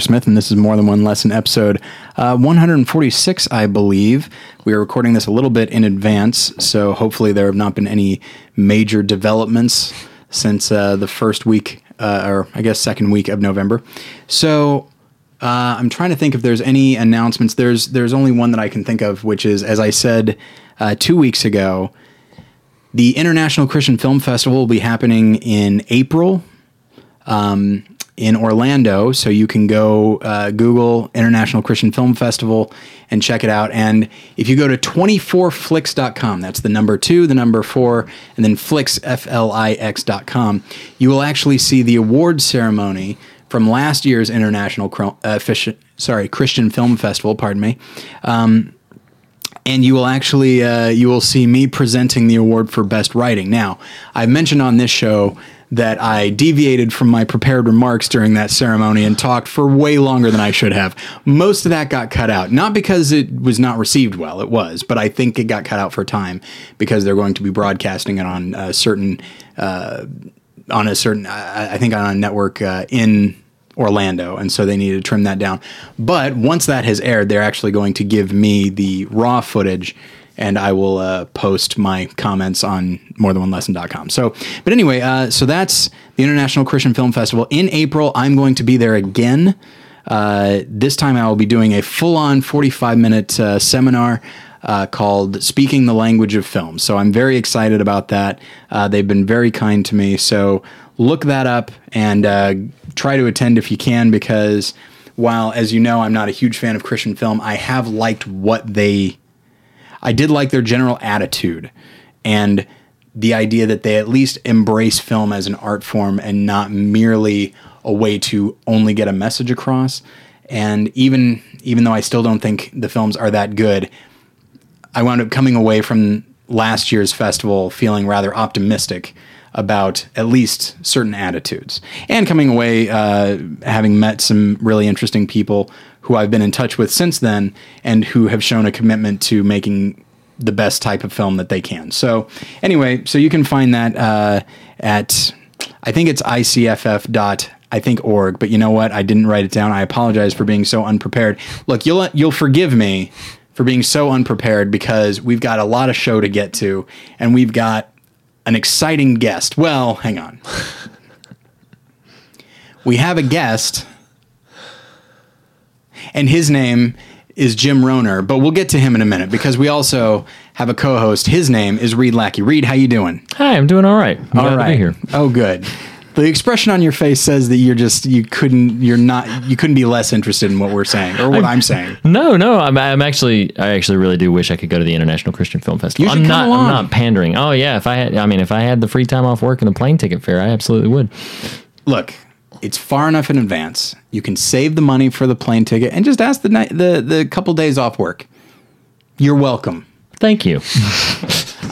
Tyler Smith, and this is More Than One Lesson episode uh, 146, I believe. We are recording this a little bit in advance, so hopefully there have not been any major developments since uh, the first week, uh, or I guess second week of November. So uh, I'm trying to think if there's any announcements. There's there's only one that I can think of, which is, as I said uh, two weeks ago, the International Christian Film Festival will be happening in April. Um, in Orlando. So you can go uh, Google International Christian Film Festival and check it out. And if you go to 24flix.com, that's the number two, the number four, and then flix, F L I X.com, you will actually see the award ceremony from last year's International uh, Fish, sorry, Christian Film Festival, pardon me. Um, and you will actually uh, you will see me presenting the award for best writing. Now, I've mentioned on this show that I deviated from my prepared remarks during that ceremony and talked for way longer than I should have. Most of that got cut out, not because it was not received well, it was, but I think it got cut out for time because they're going to be broadcasting it on a certain, uh, on a certain, I think on a network uh, in Orlando, and so they needed to trim that down. But once that has aired, they're actually going to give me the raw footage and I will uh, post my comments on morethanonelesson.com. So, but anyway, uh, so that's the International Christian Film Festival in April. I'm going to be there again. Uh, this time I will be doing a full-on 45-minute uh, seminar. Uh, called Speaking the Language of Film. So I'm very excited about that. Uh, they've been very kind to me. So look that up and try to attend if you can because while, as you know, I'm not a huge fan of Christian film, I have liked what they I did like their general attitude and the idea that they at least embrace film as an art form and not merely a way to only get a message across. And even even though I still don't think the films are that good, I wound up coming away from last year's festival feeling rather optimistic about at least certain attitudes, and coming away uh, having met some really interesting people who I've been in touch with since then and who have shown a commitment to making the best type of film that they can. So, anyway, so you can find that uh, at I think it's icff dot I think org, but you know what? I didn't write it down. I apologize for being so unprepared. Look, you'll you'll forgive me for being so unprepared because we've got a lot of show to get to and we've got an exciting guest. Well, hang on. we have a guest and his name is Jim Rohner, but we'll get to him in a minute because we also have a co-host. His name is Reed Lackey. Reed, how you doing? Hi, I'm doing all right. I'm all right. here. Oh, good. The expression on your face says that you're just you couldn't you're not you couldn't be less interested in what we're saying or what I'm, I'm saying. No, no, I'm, I'm actually I actually really do wish I could go to the International Christian Film Festival. I'm come not along. I'm not pandering. Oh yeah, if I had I mean if I had the free time off work and the plane ticket fare, I absolutely would. Look, it's far enough in advance. You can save the money for the plane ticket and just ask the night the the couple days off work. You're welcome. Thank you.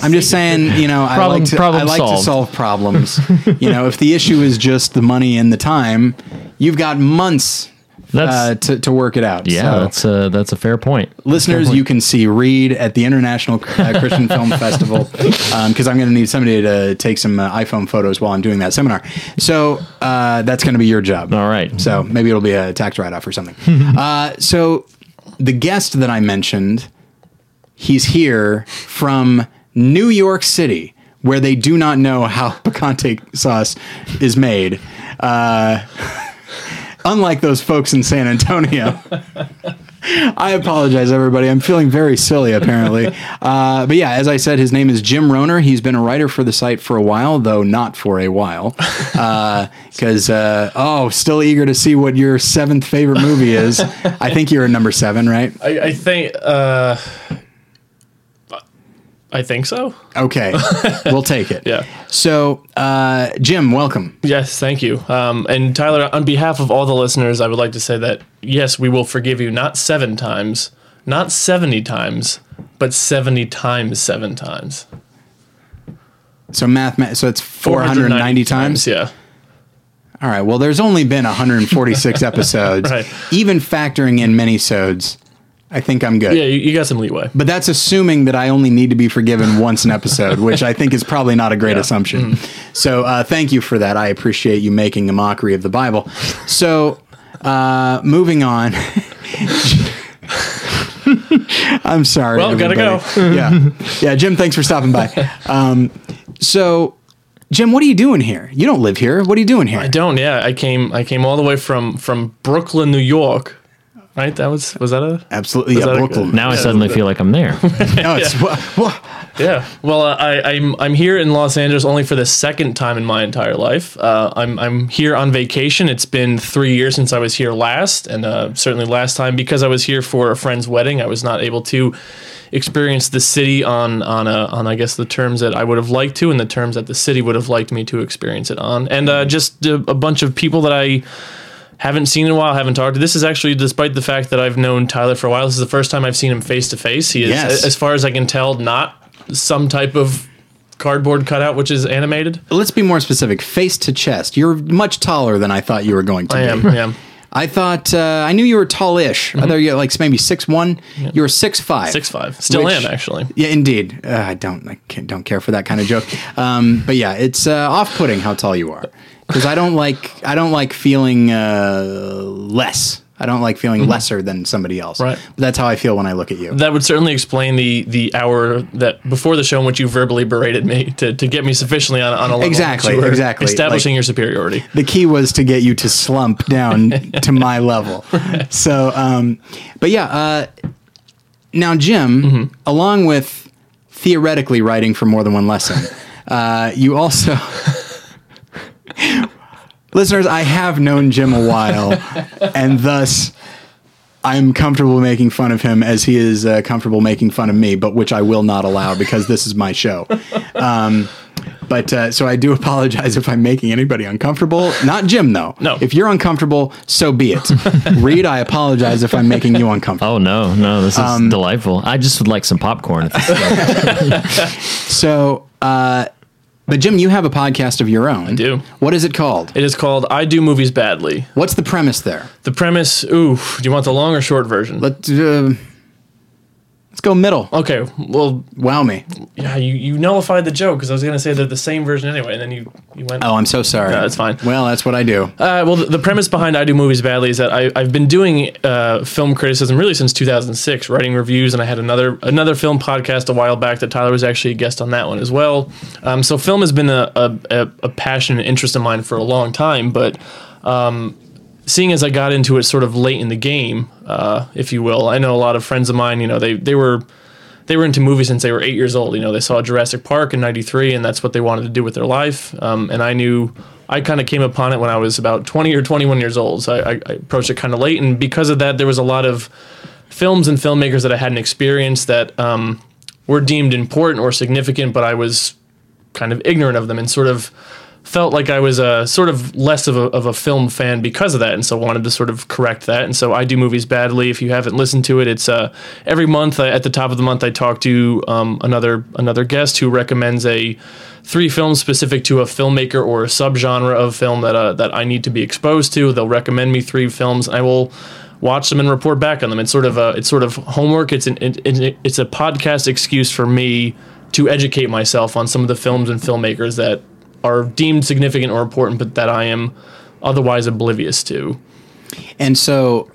I'm just saying, you know, Problem- I like to problem I like solved. to solve problems. you know, if the issue is just the money and the time, you've got months That's uh, to to work it out. yeah, So, that's a that's a fair point. listeners, you can see Reed at the International uh, Christian Film Festival because I'm going to need somebody to take some uh, iPhone photos while I'm doing that seminar. So uh, that's going to be your job. All right. So maybe it'll be a tax write off or something. uh, so the guest that I mentioned, he's here from New York City, where they do not know how picante sauce is made. Uh, unlike those folks in San Antonio. I apologize, everybody. I'm feeling very silly, apparently. Uh, but yeah, as I said, his name is Jim Rohner. He's been a writer for the site for a while, though not for a while. Because, uh, oh, still eager to see what your seventh favorite movie is. I think you're a number seven, right? I, I think uh, I think so. Okay, we'll take it. Yeah. So, uh, Jim, welcome. Yes, thank you. Um, and Tyler, on behalf of all the listeners, I would like to say that yes, we will forgive you not seven times, not seventy times, but seventy times seven times. So, math, so it's 490 times? Yeah. All right. Well, there's only been 146 episodes. Right. Even factoring in mini-sodes, I think I'm good. Yeah, you, you got some leeway. But that's assuming that I only need to be forgiven once an episode, which I think is probably not a great assumption. So uh, thank you for that. I appreciate you making a mockery of the Bible. So Uh, moving on. I'm sorry. Well, gotta go. yeah, yeah. Jim, thanks for stopping by. Um, so, Jim, what are you doing here? You don't live here. What are you doing here? I don't. Yeah, I came. I came all the way from from Brooklyn, New York. Right. That was was that a Absolutely, Was yeah, that a Brooklyn. good- Now I suddenly feel like I'm there. No, it's wha- wha- Yeah. Well, uh, I, I'm I'm here in Los Angeles only for the second time in my entire life. Uh, I'm I'm here on vacation. It's been three years since I was here last, and uh, certainly last time because I was here for a friend's wedding, I was not able to experience the city on on a, on I guess the terms that I would have liked to, and the terms that the city would have liked me to experience it on, and uh, just a, a bunch of people that I haven't seen in a while, haven't talked to. This is actually, despite the fact that I've known Tyler for a while, this is the first time I've seen him face to face. He is, Yes. as far as I can tell, not some type of cardboard cutout, which is animated. let's be more specific. Face to chest. You're much taller than I thought you were going to I be. am, I am. I thought uh, I knew you were tallish. I thought you were like maybe six one. You were six five. Six five. Still Which- am actually. Yeah, indeed. Uh, I don't. I can't, don't care for that kind of joke. Um, but yeah, it's uh, off-putting how tall you are because I don't like. I don't like feeling uh, less. I don't like feeling lesser than somebody else. Right. But that's how I feel when I look at you. That would certainly explain the the hour that before the show in which you verbally berated me to, to get me sufficiently on, on a level. Exactly, exactly. Establishing Like- your superiority. the key was to get you to slump down to my level. So, um, but yeah. Uh, now, Jim, along with theoretically writing for more than one lesson, uh, you also. Listeners, I have known Jim a while, and thus I'm comfortable making fun of him as he is uh, comfortable making fun of me, but which I will not allow because this is my show. Um, but uh, so I do apologize if I'm making anybody uncomfortable. Not Jim, though. No. If you're uncomfortable, so be it. Reed, I apologize if I'm making you uncomfortable. Oh no, no, this is Um, delightful. I just would like some popcorn. So, uh, but Jim, you have a podcast of your own. I do. What is it called? It is called I Do Movies Badly. What's the premise there? The premise, ooh, do you want the long or short version? Let's uh, let's go middle. okay, well, Wow me. yeah, you, you nullified the joke because I was going to say they're the same version anyway, and then you, you went. Oh, I'm so sorry. No, it's fine. Well, that's what I do. Uh, well, the, the premise behind I Do Movies Badly is that I, I've been doing uh, film criticism really since 2006, writing reviews, and I had another another film podcast a while back that Tyler was actually a guest on that one as well. Um, so film has been a, a, a, a passion and interest of mine for a long time, but um, seeing as I got into it sort of late in the game, uh, if you will, I know a lot of friends of mine, you know, they, they were they were into movies since they were eight years old. You know, they saw Jurassic Park in '93, and that's what they wanted to do with their life. Um, and I knew I kind of came upon it when I was about 20 or 21 years old. So I, I, I approached it kind of late, and because of that, there was a lot of films and filmmakers that I hadn't experienced that um, were deemed important or significant, but I was kind of ignorant of them and sort of felt like I was a sort of less of a, of a film fan because of that, and so wanted to sort of correct that. And so I do movies badly. If you haven't listened to it, it's uh, every month at the top of the month I talk to um, another another guest who recommends a three films specific to a filmmaker or a subgenre of film that uh, that I need to be exposed to. They'll recommend me three films, and I will watch them and report back on them. It's sort of a, it's sort of homework. It's an it, it, it's a podcast excuse for me to educate myself on some of the films and filmmakers that are deemed significant or important, but that I am otherwise oblivious to. And so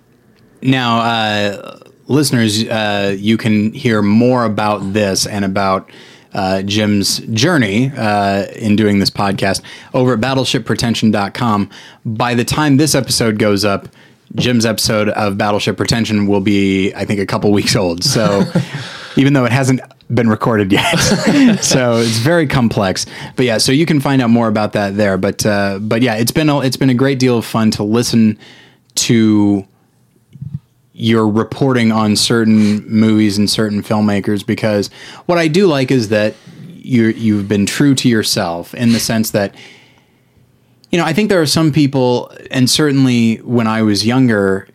now, uh, listeners, uh, you can hear more about this and about uh, Jim's journey uh, in doing this podcast over at battleshippretension.com. By the time this episode goes up, Jim's episode of Battleship Pretension will be, I think, a couple weeks old. So even though it hasn't been recorded yet, so it's very complex. But yeah, so you can find out more about that there. But uh, but yeah, it's been a, it's been a great deal of fun to listen to your reporting on certain movies and certain filmmakers because what I do like is that you you've been true to yourself in the sense that you know I think there are some people and certainly when I was younger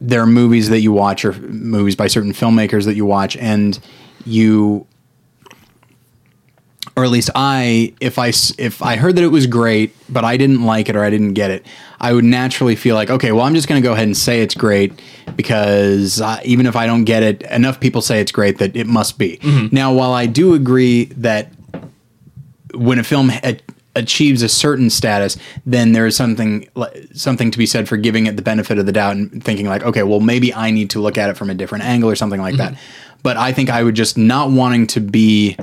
there are movies that you watch or movies by certain filmmakers that you watch and you or at least I, if I if I heard that it was great, but I didn't like it or I didn't get it, I would naturally feel like, okay, well, I'm just going to go ahead and say it's great because uh, even if I don't get it, enough people say it's great that it must be. Now, while I do agree that when a film ha- achieves a certain status, then there is something something to be said for giving it the benefit of the doubt and thinking like, okay, well maybe I need to look at it from a different angle or something like that. But I think I would just not wanting to be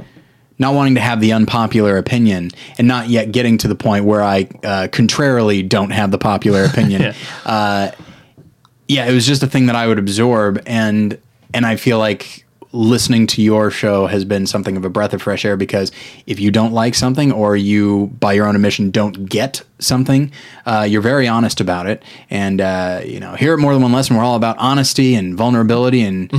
not wanting to have the unpopular opinion and not yet getting to the point where I uh, contrarily don't have the popular opinion. uh, yeah, it was just a thing that I would absorb, and and I feel like listening to your show has been something of a breath of fresh air because if you don't like something or you by your own admission don't get something uh, you're very honest about it. And uh, you know here at more than one lesson. We're all about honesty and vulnerability and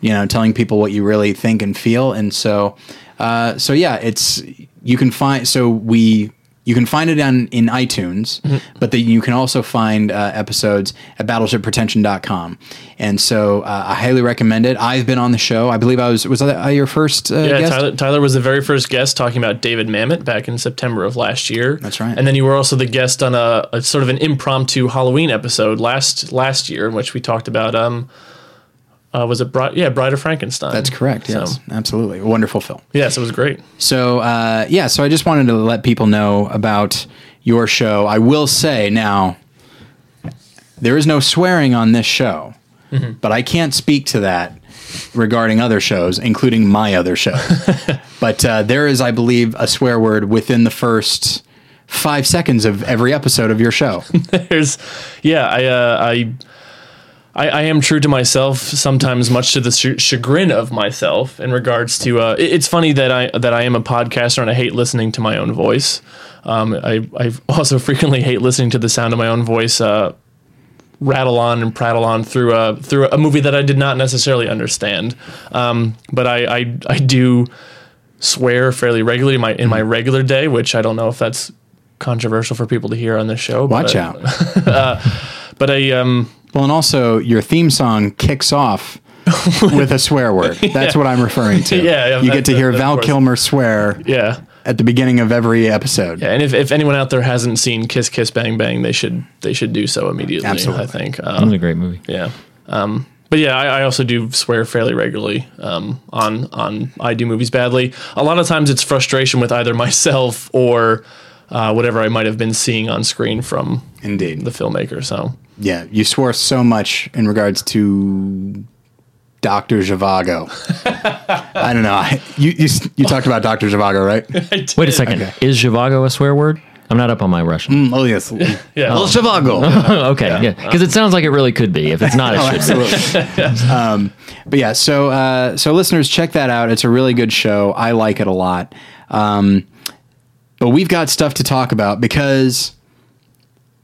you know telling people what you really think and feel and so uh, so yeah it's you can find so we you can find it on in iTunes, but then you can also find uh, episodes at battleshippretension.com. And so uh, I highly recommend it. I've been on the show. I believe I was was that your first uh, Yeah? Tyler, Tyler was the very first guest talking about David Mamet back in September of last year. That's right. And then you were also the guest on a, a sort of an impromptu Halloween episode last last year in which we talked about um uh, was it Bride? Yeah, Bride of Frankenstein. That's correct. So, Yes, absolutely. Wonderful film. yes, it was great. So uh, yeah, so I just wanted to let people know about your show. I will say now, there is no swearing on this show, but I can't speak to that regarding other shows, including my other show. but uh, there is, I believe, a swear word within the first five seconds of every episode of your show. There's, yeah, I, uh, I, I, I am true to myself sometimes, much to the ch- chagrin of myself. In regards to, uh, it- it's funny that I that I am a podcaster and I hate listening to my own voice. Um, I I also frequently hate listening to the sound of my own voice. Uh, rattle on and prattle on through a through a movie that I did not necessarily understand. Um, but I, I I do swear fairly regularly in my in my regular day, which I don't know if that's controversial for people to hear on this show. Watch but, out. But I um Well, and also your theme song kicks off with a swear word. That's what I'm referring to. Yeah, yeah, you get to hear Val course. Kilmer swear yeah. at the beginning of every episode. Yeah, And if, if anyone out there hasn't seen Kiss Kiss Bang Bang, they should they should do so immediately. Absolutely. I think. That Um, was a great movie. yeah. Um, but yeah, I, I also do swear fairly regularly um, on on I do movies badly. A lot of times it's frustration with either myself or uh, whatever I might have been seeing on screen from Indeed. the filmmaker. So Yeah, you swore so much in regards to Doctor Zhivago. I don't know. I, you, you you talked about Doctor Zhivago, right? Wait a second. Is Zhivago a swear word? I'm not up on my Russian. Mm, oh yes, Yeah. El Zhivago. okay, yeah, because it sounds like it really could be. If it's not, it Oh, should be. absolutely. um, but yeah, so uh, so listeners, check that out. It's a really good show. I like it a lot. Um, but we've got stuff to talk about because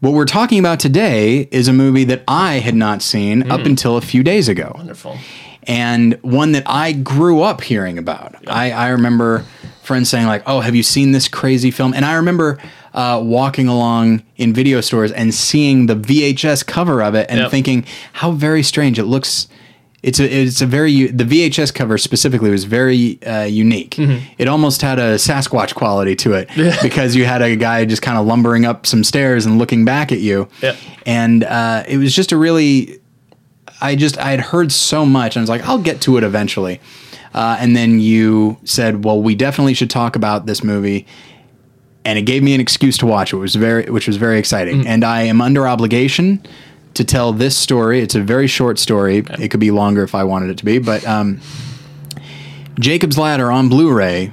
what we're talking about today is a movie that I had not seen up until a few days ago. Wonderful. and one that I grew up hearing about. I, I remember friends saying like, "Oh, have you seen this crazy film?" And I remember uh, walking along in video stores and seeing the VHS cover of it and Yep. thinking, "How very strange! It looks." It's a it's a very the VHS cover specifically was very uh, unique. Mm-hmm. It almost had a Sasquatch quality to it because you had a guy just kind of lumbering up some stairs and looking back at you, Yep. and uh, it was just a really I just I had heard so much, and I was like, I'll get to it eventually. Uh, and then you said, well, we definitely should talk about this movie, and it gave me an excuse to watch it, was very which was very exciting. And I am under obligation to tell this story. It's a very short story. It could be longer if I wanted it to be, but um, Jacob's Ladder on Blu-ray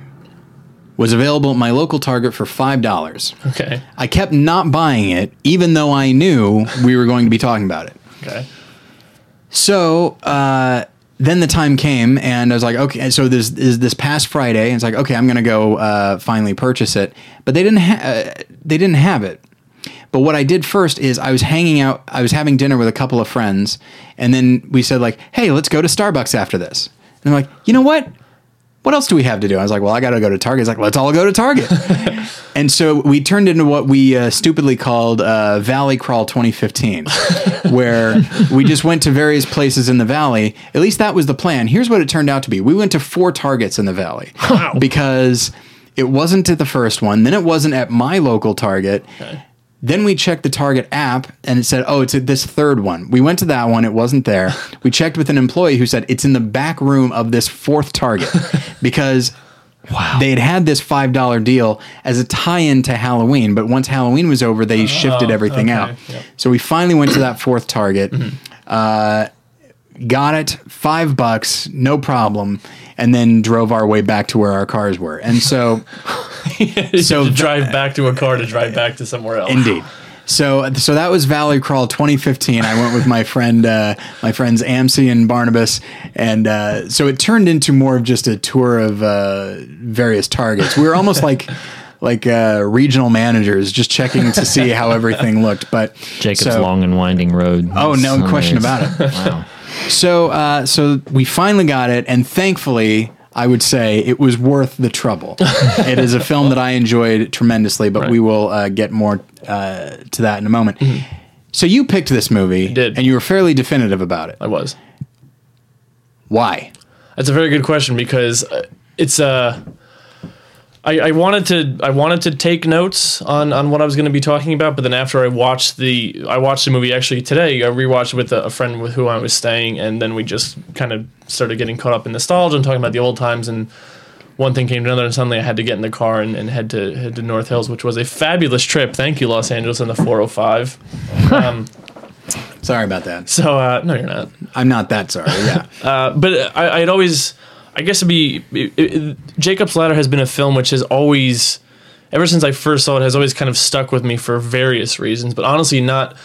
was available at my local Target for five dollars. Okay. I kept not buying it, even though I knew we were going to be talking about it. Okay. So uh, then the time came, and I was like, okay. So this is this past Friday, and it's like, okay, I'm gonna go uh, finally purchase it. But they didn't ha- uh, they didn't have it. But what I did first is I was hanging out. I was having dinner with a couple of friends, and then we said like, hey, let's go to Starbucks after this. And I'm like, you know what? What else do we have to do? I was like, well, I got to go to Target. He's like, let's all go to Target. and so we turned into what we uh, stupidly called uh, Valley Crawl 2015, where we just went to various places in the valley. At least that was the plan. Here's what it turned out to be we went to four Targets in the valley because it wasn't at the first one, then it wasn't at my local Target. Then we checked the Target app and it said, oh, it's at this third one. We went to that one, it wasn't there. We checked with an employee who said it's in the back room of this fourth Target because Wow. They'd had this five dollar deal as a tie-in to Halloween, but once Halloween was over, they shifted everything okay. out. Yep. Mm-hmm. So we finally went to that fourth Target. Uh, got it, five bucks, no problem, and then drove our way back to where our cars were. And so, so to drive back to a car to drive back to somewhere else. Indeed. So, so that was Valley Crawl 2015. I went with my friend, uh, my friends Amcy and Barnabas, and uh, so it turned into more of just a tour of uh, various targets. We were almost like like uh, regional managers, just checking to see how everything looked. But Jacob's so- long and winding road. Oh, no question days. about it. Wow. So, uh, so we finally got it, and thankfully, I would say it was worth the trouble. it is a film that I enjoyed tremendously, but we will uh, get more uh, to that in a moment. So you picked this movie, did. and you were fairly definitive about it. I was. Why? That's a very good question because uh, it's uh, I, I wanted to I wanted to take notes on, on what I was going to be talking about, but then after I watched the I watched the movie actually today. I rewatched it with a, a friend with who I was staying, and then we just kind of started getting caught up in nostalgia and talking about the old times. And one thing came to another, and suddenly I had to get in the car and, and head to head to North Hills, which was a fabulous trip. Thank you, Los Angeles, and the 405. um, Sorry about that. so uh, no, you're not. I'm not that sorry. Yeah. Uh, but I, I'd always, I guess it'd be it, it, Jacob's Ladder has been a film which has always, ever since I first saw it, has always kind of stuck with me for various reasons. But honestly, not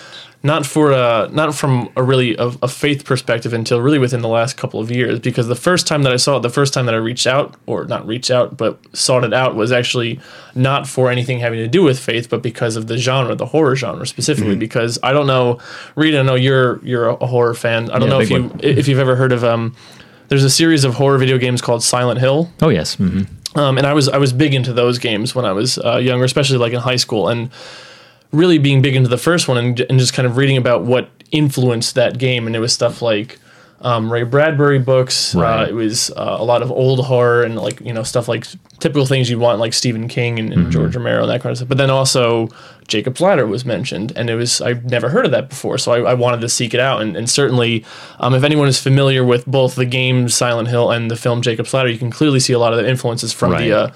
not for a, not from a really a, a faith perspective until really within the last couple of years. Because the first time that I saw it, the first time that I reached out or not reached out, but sought it out was actually not for anything having to do with faith, but because of the genre, the horror genre specifically. Because I don't know, Rita, I know you're you're a horror fan. I don't Yeah, know if you one. if you've ever heard of um there's a series of horror video games called Silent Hill. Oh yes. hmm Um, and I was I was big into those games when I was uh, younger, especially like in high school, and really being big into the first one and, and just kind of reading about what influenced that game. And it was stuff like um, Ray Bradbury books. Uh, it was uh, a lot of old horror and like you know stuff like typical things you want like Stephen King and, and George Romero and that kind of stuff. But then also Jacob's Ladder was mentioned, and it was I've never heard of that before, so I, I wanted to seek it out. And, and certainly, um, if anyone is familiar with both the game Silent Hill and the film Jacob's Ladder, you can clearly see a lot of the influences from Right. the. Uh,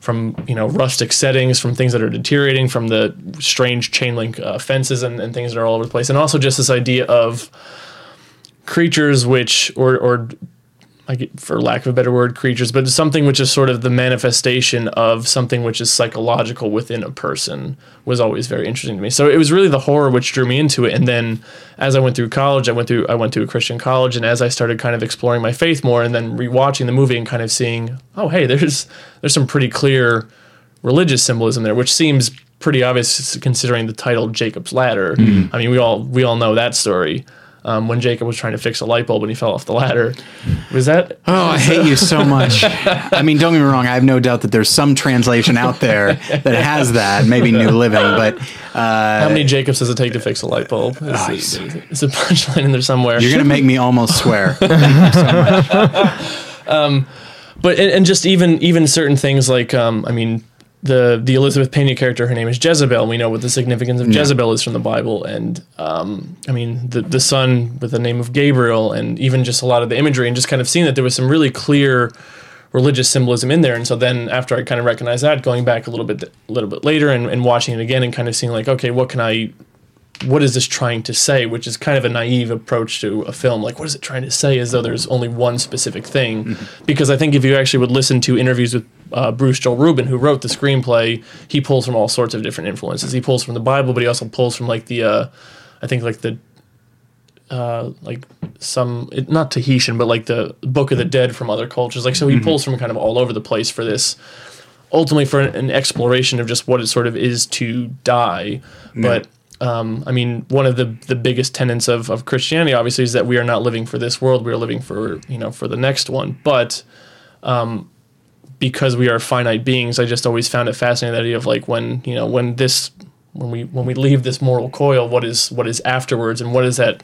from you know rustic settings, from things that are deteriorating, from the strange chain link uh, fences and, and things that are all over the place, and also just this idea of creatures which or or like for lack of a better word creatures but something which is sort of the manifestation of something which is psychological within a person was always very interesting to me. So it was really the horror which drew me into it. And then as i went through college i went through i went to a christian college. And as i started kind of exploring my faith more and then rewatching the movie and kind of seeing oh hey there's there's some pretty clear religious symbolism there which seems pretty obvious considering the title jacob's ladder. Mm-hmm. I mean we all we all know that story um, when Jacob was trying to fix a light bulb when he fell off the ladder. Was that? Oh, I hate you so much. I mean, don't get me wrong. I have no doubt that there's some translation out there that has that, maybe New Living, but Uh, How many Jacobs does it take to fix a light bulb? Is, is, is a punchline in there somewhere. you're going to make me almost swear. but and, and just even even certain things like um, I mean the the Elizabeth Pena character, her name is Jezebel. We know what the significance of Jezebel is from the Bible, and um, I mean the the son with the name of Gabriel, and even just a lot of the imagery, and just kind of seeing that there was some really clear religious symbolism in there. And so then after I kind of recognized that, going back a little bit a little bit later and, and watching it again, and kind of seeing like, okay, what can I what is this trying to say? Which is kind of a naive approach to a film. Like, what is it trying to say? As though there's only one specific thing. Because I think if you actually would listen to interviews with uh, Bruce Joel Rubin, who wrote the screenplay, he pulls from all sorts of different influences. He pulls from the Bible, but he also pulls from like the, uh, I think like the, uh, like some it, not Tahitian, but like the Book of the Dead from other cultures. Like, so he pulls from kind of all over the place for this ultimately for an, an exploration of just what it sort of is to die. But um, I mean, one of the the biggest tenets of, of Christianity, obviously, is that we are not living for this world; we are living for you know for the next one. But um, because we are finite beings, I just always found it fascinating the idea of like when you know when this when we when we leave this mortal coil, what is what is afterwards, and what is that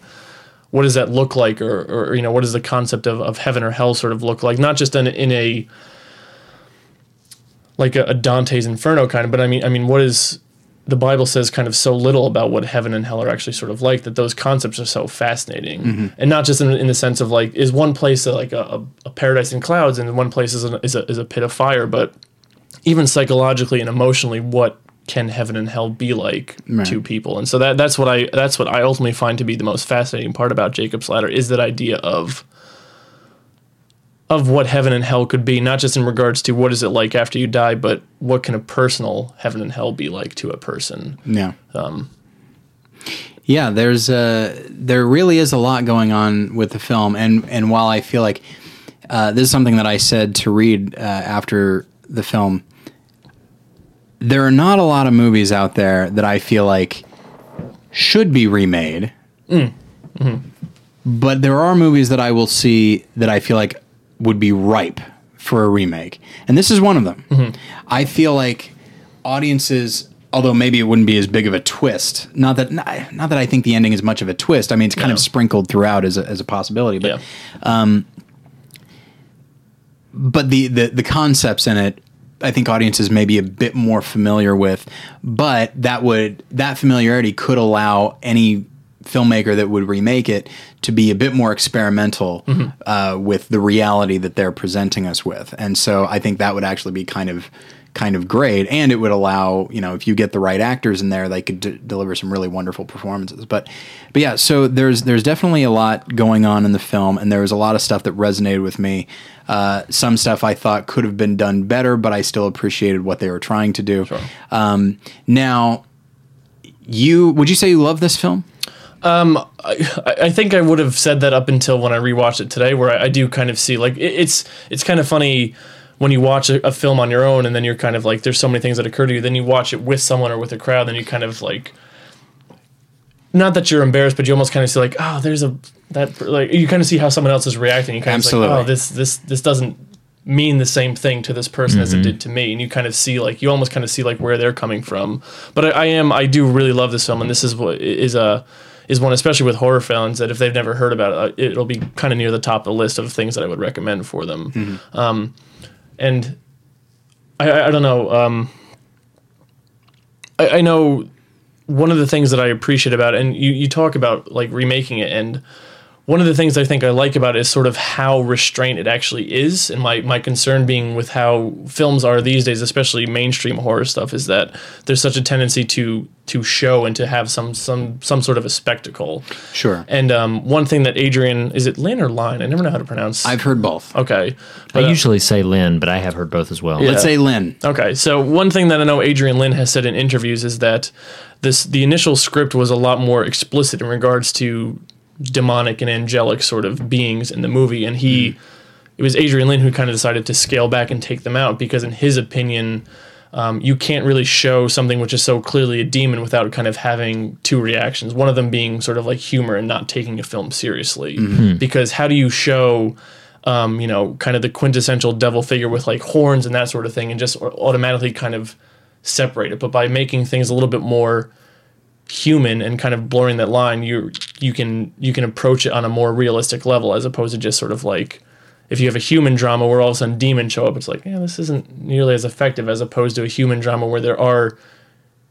what does that look like or, or you know what does the concept of, of heaven or hell sort of look like not just in, in a like a, a dante's inferno kind of but i mean i mean what is the Bible says kind of so little about what heaven and hell are actually sort of like that those concepts are so fascinating, mm-hmm. and not just in, in the sense of like is one place a, like a, a, paradise in clouds and one place is a, is a is a pit of fire, but even psychologically and emotionally, what can heaven and hell be like Right. to people? And so that that's what I that's what I ultimately find to be the most fascinating part about Jacob's Ladder is that idea of of what heaven and hell could be, not just in regards to what is it like after you die, but what can a personal heaven and hell be like to a person? Yeah. yeah, there's a there really is a lot going on with the film, and and while I feel like uh, this is something that I said to Reed uh, after the film, there are not a lot of movies out there that I feel like should be remade. Hmm. But there are movies that I will see that I feel like would be ripe for a remake. And this is one of them. Mm-hmm. I feel like audiences although maybe it wouldn't be as big of a twist. Not that not, not that I think the ending is much of a twist. I mean, it's kind No. of sprinkled throughout as a, as a possibility, but Yeah. Um, but the, the the concepts in it I think audiences may be a bit more familiar with, but that would that familiarity could allow any filmmaker that would remake it to be a bit more experimental uh, with the reality that they're presenting us with, and so I think that would actually be kind of kind of great, and it would allow you know if you get the right actors in there, they could d- deliver some really wonderful performances. But but yeah, so there's there's definitely a lot going on in the film, and there was a lot of stuff that resonated with me. Uh, some stuff I thought could have been done better, but I still appreciated what they were trying to do. Um, now, you would you say you love this film? Um, I, I think I would have said that up until when I rewatched it today, where I, I do kind of see like it, it's it's kind of funny when you watch a, a film on your own and then you're kind of like there's so many things that occur to you. Then you watch it with someone or with a crowd, then you kind of like not that you're embarrassed, but you almost kind of see like oh there's a that like you kind of see how someone else is reacting. You kind Absolutely. of like oh this this this doesn't mean the same thing to this person as it mm-hmm. did to me and you kind of see like you almost kind of see like where they're coming from but I, I am i do really love this film and this is what is a is one especially with horror films, that if they've never heard about it uh, it'll be kind of near the top of the list of things that i would recommend for them. Um, and I, I, I don't know um, I, I know one of the things that I appreciate about it, and you, you talk about like remaking it, and one of the things I think I like about it is sort of how restrained it actually is. And my, my concern being with how films are these days, especially mainstream horror stuff, is that there's such a tendency to to show and to have some some some sort of a spectacle. Sure, And um, one thing that Adrian is it Lynn or Line? I never know how to pronounce. I've heard both. okay, I but, uh, usually say Lynn, but I have heard both as well. Yeah. Let's say Lynn. Okay, so one thing that I know Adrian Lynn has said in interviews is that this the initial script was a lot more explicit in regards to demonic and angelic sort of beings in the movie, and he it was Adrian Lynn who kind of decided to scale back and take them out because, in his opinion, um, you can't really show something which is so clearly a demon without kind of having two reactions. One of them being sort of like humor and not taking a film seriously, because how do you show um, you know, kind of the quintessential devil figure with like horns and that sort of thing, and just automatically kind of separate it. But by making things a little bit more human and kind of blurring that line, you you can you can approach it on a more realistic level as opposed to just sort of like if you have a human drama where all of a sudden demons show up, it's like, yeah, this isn't nearly as effective as opposed to a human drama where there are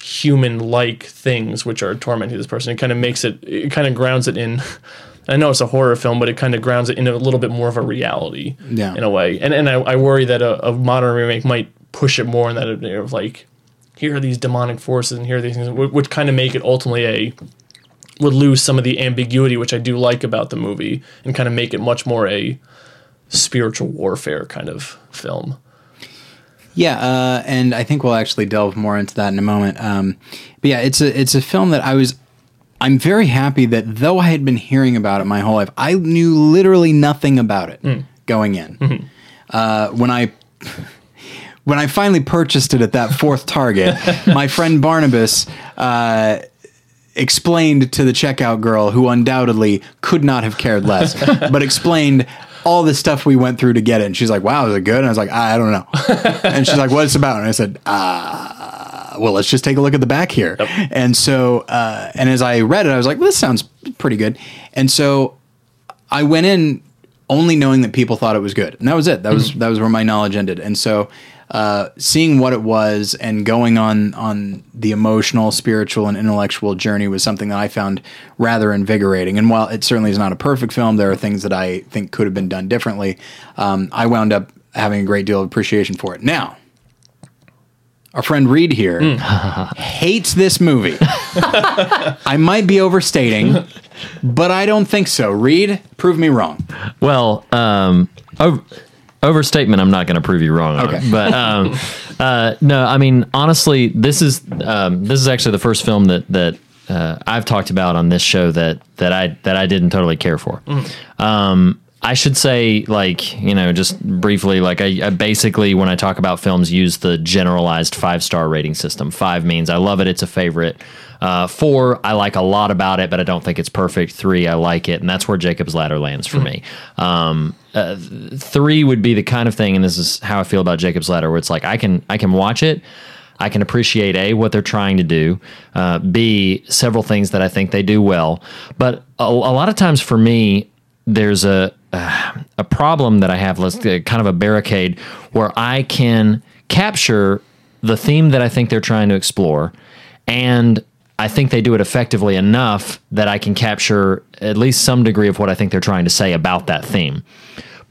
human like things which are tormenting this person. It kind of makes it it kind of grounds it in I know it's a horror film, but it kind of grounds it in a little bit more of a reality Yeah. in a way. And and I, I worry that a, a modern remake might push it more in that of like, here are these demonic forces and here are these things, which, kind of make it ultimately a would lose some of the ambiguity, which I do like about the movie, and kind of make it much more a spiritual warfare kind of film. Yeah, uh, and I think we'll actually delve more into that in a moment. Um, but yeah, it's a it's a film that I was. I'm very happy that though I had been hearing about it my whole life, I knew literally nothing about it going in. Uh, when I when I finally purchased it at that fourth Target, my friend Barnabas uh, explained to the checkout girl, who undoubtedly could not have cared less, but explained all the stuff we went through to get it. And she's like, "Wow, is it good?" And I was like, "I don't know." and she's like, "What it's about?" And I said, "Ah, well, let's just take a look at the back here." And so, uh, and as I read it, I was like, well, "This sounds pretty good." And so, I went in only knowing that people thought it was good, and that was it. That was that was where my knowledge ended. And so, uh, seeing what it was and going on on the emotional, spiritual, and intellectual journey was something that I found rather invigorating. And while it certainly is not a perfect film, there are things that I think could have been done differently. Um, I wound up having a great deal of appreciation for it. Now, our friend Reed here hates this movie. I might be overstating, but I don't think so. Reed, prove me wrong. Well, um, over, overstatement. I'm not going to prove you wrong. on, Okay. but um, uh, no, I mean honestly, this is um, this is actually the first film that that uh, I've talked about on this show that that I that I didn't totally care for. Um, I should say, like you know, just briefly, like I, I basically when I talk about films, use the generalized five star rating system. Five means I love it; it's a favorite. Uh, four, I like a lot about it, but I don't think it's perfect. Three, I like it, and that's where Jacob's Ladder lands for me. Um, uh, three would be the kind of thing, and this is how I feel about Jacob's Ladder, where it's like I can I can watch it. I can appreciate a what they're trying to do, uh, b several things that I think they do well, but a, a lot of times for me, there's a uh, a problem that I have, kind of a barricade where I can capture the theme that I think they're trying to explore, and I think they do it effectively enough that I can capture at least some degree of what I think they're trying to say about that theme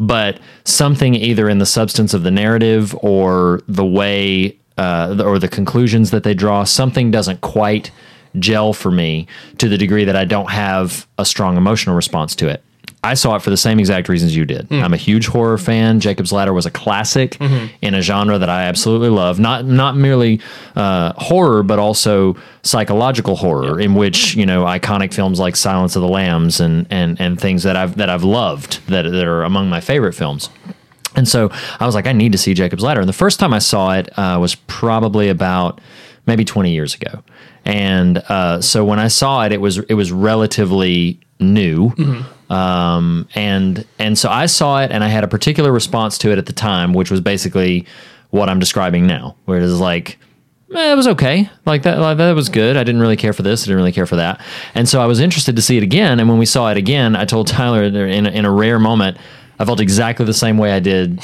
but something either in the substance of the narrative or the way uh, or the conclusions that they draw, something doesn't quite gel for me to the degree that I don't have a strong emotional response to it. I saw it for the same exact reasons you did. I'm a huge horror fan. Jacob's Ladder was a classic in a genre that I absolutely love. Not not merely uh, horror, but also psychological horror, in which you know iconic films like Silence of the Lambs and and and things that I've that I've loved that that are among my favorite films. And so I was like, I need to see Jacob's Ladder. And the first time I saw it uh, was probably about maybe 20 years ago. And uh, so when I saw it, it was it was relatively new. Um, and and so I saw it, and I had a particular response to it at the time, which was basically what I'm describing now, where it is like. eh, it was okay. Like that, like that was good. I didn't really care for this. I didn't really care for that. And so I was interested to see it again. And when we saw it again, I told Tyler in a, in a rare moment, I felt exactly the same way I did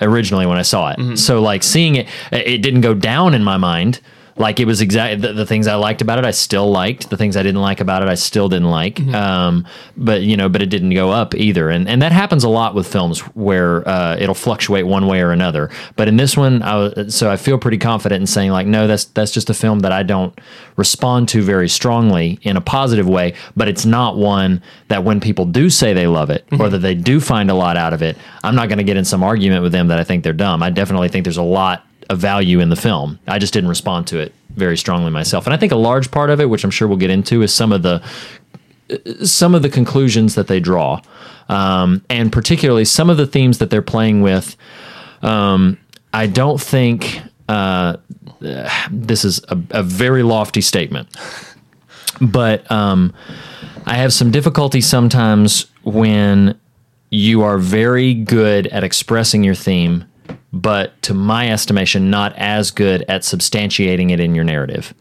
originally when I saw it. So like seeing it, it didn't go down in my mind. Like it was exactly the, the things I liked about it, I still liked. The things I didn't like about it, I still didn't like. Um, but you know, but it didn't go up either, and and that happens a lot with films where uh, it'll fluctuate one way or another. But in this one, I was, so I feel pretty confident in saying like, no, that's that's just a film that I don't respond to very strongly in a positive way. But it's not one that when people do say they love it or that they do find a lot out of it, I'm not going to get in some argument with them that I think they're dumb. I definitely think there's a lot of value in the film. I just didn't respond to it very strongly myself. And I think a large part of it, which I'm sure we'll get into, is some of the some of the conclusions that they draw, um, and particularly some of the themes that they're playing with. Um, I don't think uh, this is a, a very lofty statement, but um, I have some difficulty sometimes when you are very good at expressing your theme, but to my estimation, not as good at substantiating it in your narrative.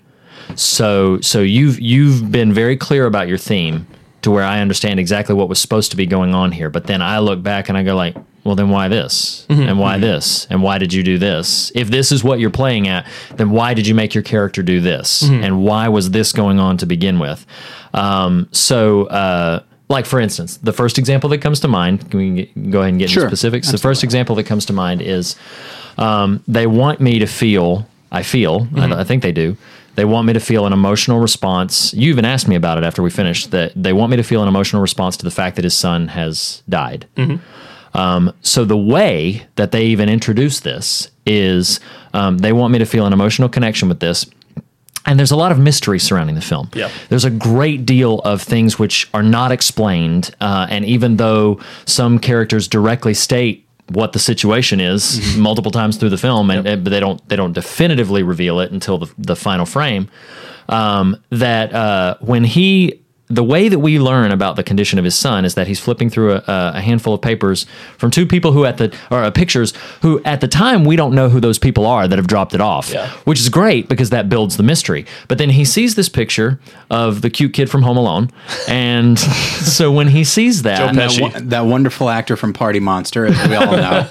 So, so you've you've been very clear about your theme to where I understand exactly what was supposed to be going on here. But then I look back and I go like, well, then why this? And why this? And why did you do this? If this is what you're playing at, then why did you make your character do this? And why was this going on to begin with? Um, so, uh, like for instance, the first example that comes to mind. Can we get, go ahead and get Sure. into specifics? The first example that comes to mind is um, they want me to feel. I feel. I, I think they do. They want me to feel an emotional response. You even asked me about it after we finished. That they want me to feel an emotional response to the fact that his son has died. Um, so the way that they even introduce this is um, they want me to feel an emotional connection with this. And there's a lot of mystery surrounding the film. There's a great deal of things which are not explained. Uh, and even though some characters directly state what the situation is multiple times through the film, and, and- but they don't they don't definitively reveal it until the, the final frame. Um, that uh, when he the way that we learn about the condition of his son is that he's flipping through a, a handful of papers from two people who at the or uh, pictures who at the time we don't know who those people are that have dropped it off, Yeah. which is great because that builds the mystery. But then he sees this picture of the cute kid from Home Alone, and so when he sees that, Joe that, wo- that wonderful actor from Party Monster, as we all know.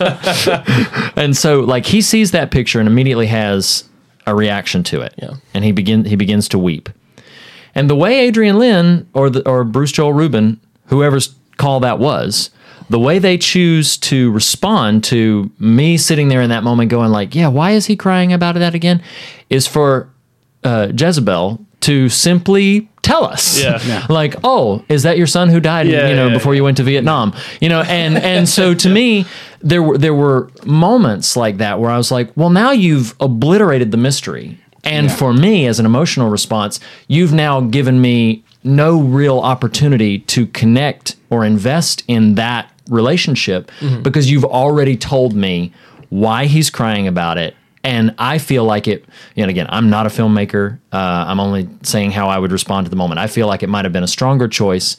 and so like he sees that picture and immediately has a reaction to it. Yeah. And he begin he begins to weep. And the way Adrian Lyne or the, or Bruce Joel Rubin, whoever's call that was, the way they choose to respond to me sitting there in that moment going like, yeah, why is he crying about that again? Is for uh, Jezebel to simply tell us, Yeah. Yeah. like, oh, is that your son who died, Yeah, you know, yeah, before you went to Vietnam, you know, and and so to me, there were there were moments like that where I was like, well, now you've obliterated the mystery, and for me as an emotional response, you've now given me no real opportunity to connect or invest in that relationship because you've already told me why he's crying about it and I feel like it. And again, I'm not a filmmaker. Uh, I'm only saying how I would respond to the moment. I feel like it might have been a stronger choice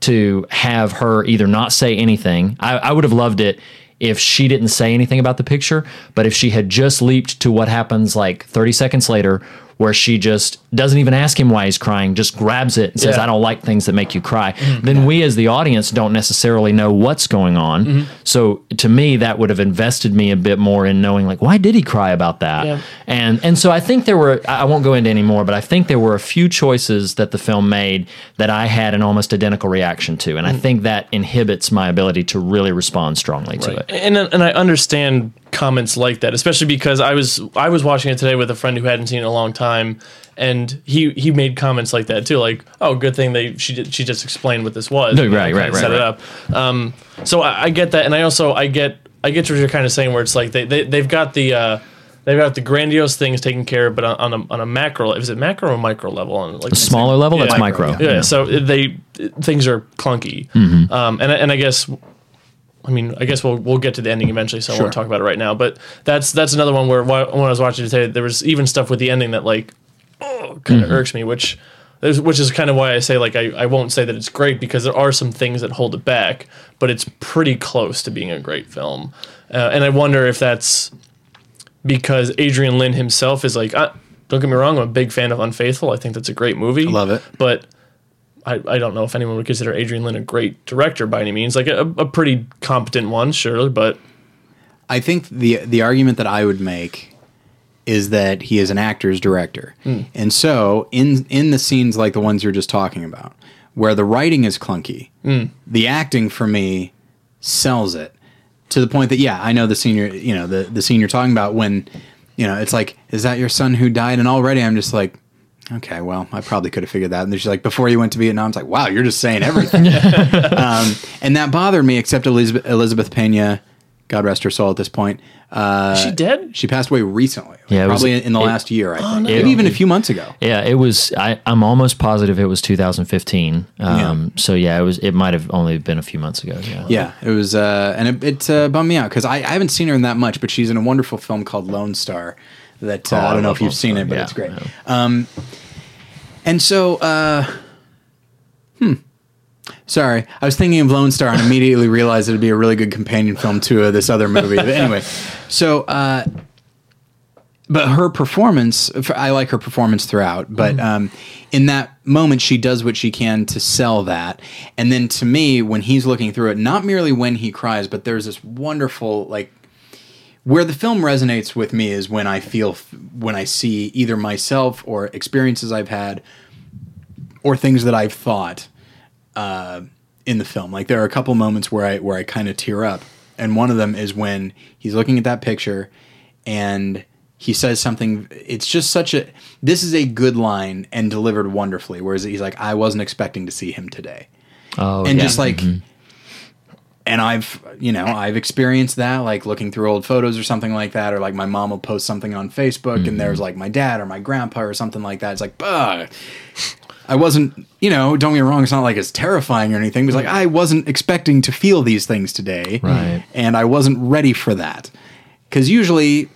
to have her either not say anything. I, I would have loved it if she didn't say anything about the picture, but if she had just leaped to what happens like 30 seconds later, where she just doesn't even ask him why he's crying, just grabs it and says, Yeah. I don't like things that make you cry, mm-hmm. then we as the audience don't necessarily know what's going on. Mm-hmm. So to me, that would have invested me a bit more in knowing like, why did he cry about that? Yeah. And and so I think there were I won't go into any more, but I think there were a few choices that the film made that I had an almost identical reaction to. And I mm-hmm. think that inhibits my ability to really respond strongly to it. and and I understand comments like that, especially because I was I was watching it today with a friend who hadn't seen it in a long time, and he he made comments like that too, like oh, good thing they she did she just explained what this was, No, right, right, right, set it up. Um, so I, I get that, and I also I get I get what you're kind of saying, where it's like they they they've got the. Uh, They've got the grandiose things taken care of, but on, on a on a macro, is it macro or micro level? On like Smaller level, that's Yeah. micro. Micro, yeah, so they things are clunky, Mm-hmm. um, and and I guess, I mean, I guess we'll we'll get to the ending eventually, so I won't talk about it right now. But that's that's another one where when I was watching today, there was even stuff with the ending that like, oh, kind of Mm-hmm. irks me, which. is- Which is kind of why I say like I, I won't say that it's great because there are some things that hold it back, but it's pretty close to being a great film, uh, and I wonder if that's because Adrian Lyne himself is like, uh, don't get me wrong, I'm a big fan of Unfaithful. I think that's a great movie. I love it. But I, I don't know if anyone would consider Adrian Lyne a great director by any means. Like a, a pretty competent one, sure, but I think the the argument that I would make is that he is an actor's director, hmm. and so in in the scenes like the ones you're just talking about, where the writing is clunky, hmm. the acting for me sells it to the point that yeah, I know the scene you're you know the the scene you're talking about when you know it's like is that your son who died, and already I'm just like. Okay, well, I probably could have figured that. And then she's like, before you went to Vietnam, it's like, wow, you're just saying everything. um, and that bothered me, except Elizabeth, Elizabeth Pena, God rest her soul at this point. Uh, is she dead? she passed away recently. Yeah, it was- probably in the it- last year, I think. no. Maybe even a few months ago. Yeah, it was. I, I'm almost positive it was 2015. Um, So yeah, it was. It might have only been a few months ago. Yeah. Yeah, it was, uh, and it, it uh, bummed me out because I, I haven't seen her in that much, but she's in a wonderful film called Lone Star. That uh, Oh, I don't know if you've seen it, but Yeah, it's great. Um, and so, uh, hmm. Sorry, I was thinking of Lone Star and immediately realized it'd be a really good companion film to uh, this other movie. But anyway, so uh, but her performance, I like her performance throughout. But um, in that moment, she does what she can to sell that. And then to me, when he's looking through it, not merely when he cries, but there's this wonderful like where the film resonates with me is when I feel when I see either myself or experiences I've had or things that I've thought uh, in the film. Like there are a couple moments where I where I kind of tear up, and one of them is when he's looking at that picture and he says something. It's just such a. This is a good line and delivered wonderfully. Whereas he's like, I wasn't expecting to see him today, Oh, and yeah. just like. And I've, you know, I've experienced that, like looking through old photos or something like that, or like my mom will post something on Facebook, and there's mm-hmm. like my dad or my grandpa or something like that. It's like, ugh. I wasn't, you know, don't get me wrong, it's not like it's terrifying or anything. It was like I wasn't expecting to feel these things today. Right. And I wasn't ready for that. Cuz usually,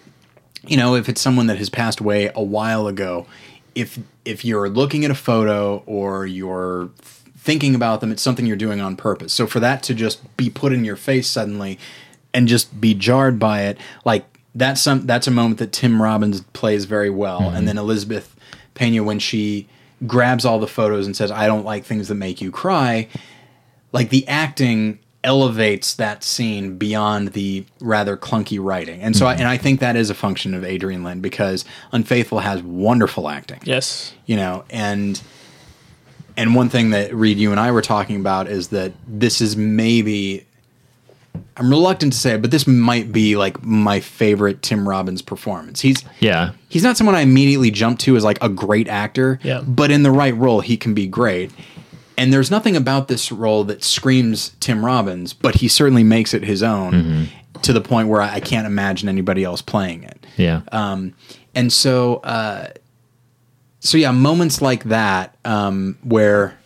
you know, if it's someone that has passed away a while ago, if if you're looking at a photo or you're thinking about them. It's something you're doing on purpose. So for that to just be put in your face suddenly and just be jarred by it, like that's some that's a moment that Tim Robbins plays very well. And mm-hmm. then Elizabeth Pena when she grabs all the photos and says, "I don't like things that make you cry." Like the acting elevates that scene beyond the rather clunky writing. And so I, mm-hmm. and I think that is a function of Adrian Lyne because Unfaithful has wonderful acting Yes. you know and and one thing that reed you and i were talking about is that this is maybe i'm reluctant to say it but this might be like my favorite tim robbins performance he's Yeah. he's not someone i immediately jump to as like a great actor Yeah. but in the right role he can be great and there's nothing about this role that screams tim robbins but he certainly makes it his own to the point where i, I can't imagine anybody else playing it Yeah. um, and so, uh, so yeah, moments like that um, where,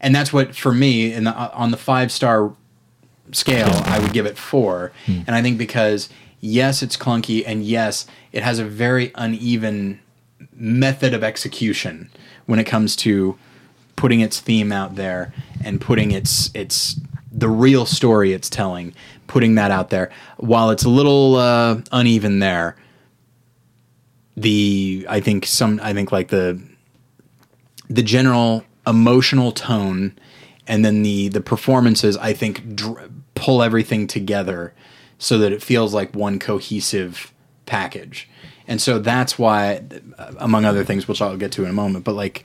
and that's what for me in the, on the five star scale, I would give it four. And I think because yes, it's clunky, and yes, it has a very uneven method of execution when it comes to putting its theme out there and putting its its the real story it's telling, putting that out there. While it's a little uh, uneven there, the I think some I think like the the general emotional tone and then the the performances I think dr- pull everything together so that it feels like one cohesive package. And so that's why among other things which I'll get to in a moment but like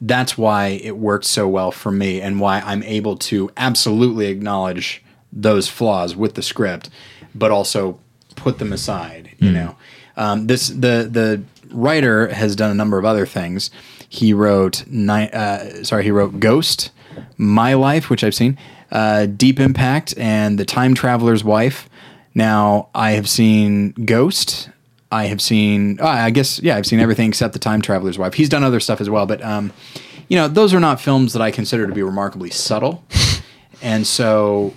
that's why it worked so well for me and why I'm able to absolutely acknowledge those flaws with the script but also put them aside you hmm. know um, this the the writer has done a number of other things. He wrote ni- uh, sorry, he wrote Ghost, My Life, which I've seen, uh, Deep Impact, and The Time Traveler's Wife. Now I have seen Ghost. I have seen. oh, I guess yeah, I've seen everything except The Time Traveler's Wife. He's done other stuff as well, but um, you know, those are not films that I consider to be remarkably subtle. And so,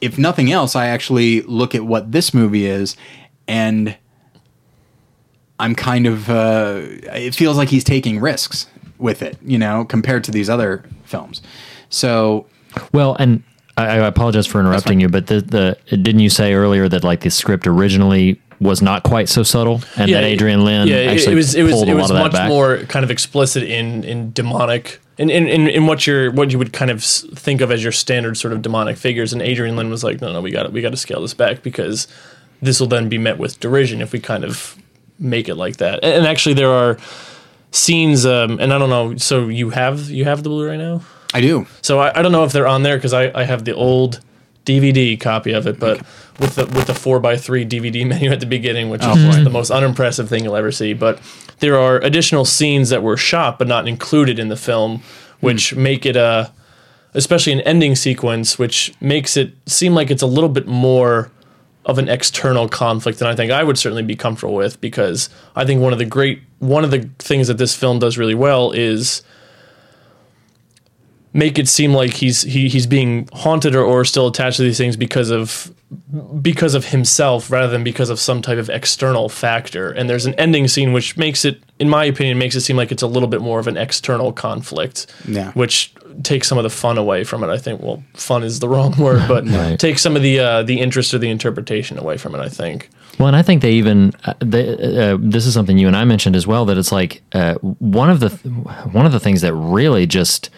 if nothing else, I actually look at what this movie is, and I'm kind of uh, it feels like he's taking risks with it, you know, compared to these other films. So Well, and I, I apologize for interrupting you, but the, the didn't you say earlier that like the script originally was not quite so subtle, and that Adrian Lyne yeah, it- actually it was it was it was much back. more kind of explicit in in demonic in, in, in, in what you're what you would kind of think of as your standard sort of demonic figures. And Adrian Lyne was like, no, no, we got to we got to scale this back because this will then be met with derision if we kind of make it like that. And, and actually, there are scenes, um, and I don't know. So you have you have the Blu-ray now? I do. So I, I don't know if they're on there because I, I have the old DVD copy of it, but with the with the four x three DVD menu at the beginning, which is the most unimpressive thing you'll ever see. But there are additional scenes that were shot but not included in the film, which make it a especially an ending sequence, which makes it seem like it's a little bit more of an external conflict than I think I would certainly be comfortable with because I think one of the great one of the things that this film does really well is make it seem like he's he, he's being haunted or, or still attached to these things because of because of himself rather than because of some type of external factor and there's an ending scene which makes it in my opinion makes it seem like it's a little bit more of an external conflict Yeah. which takes some of the fun away from it i think well fun is the wrong word but Right. takes some of the uh, the interest or the interpretation away from it i think Well, and I think they even uh, they, uh, this is something you and I mentioned as well that it's like uh, one of the one of the things that really just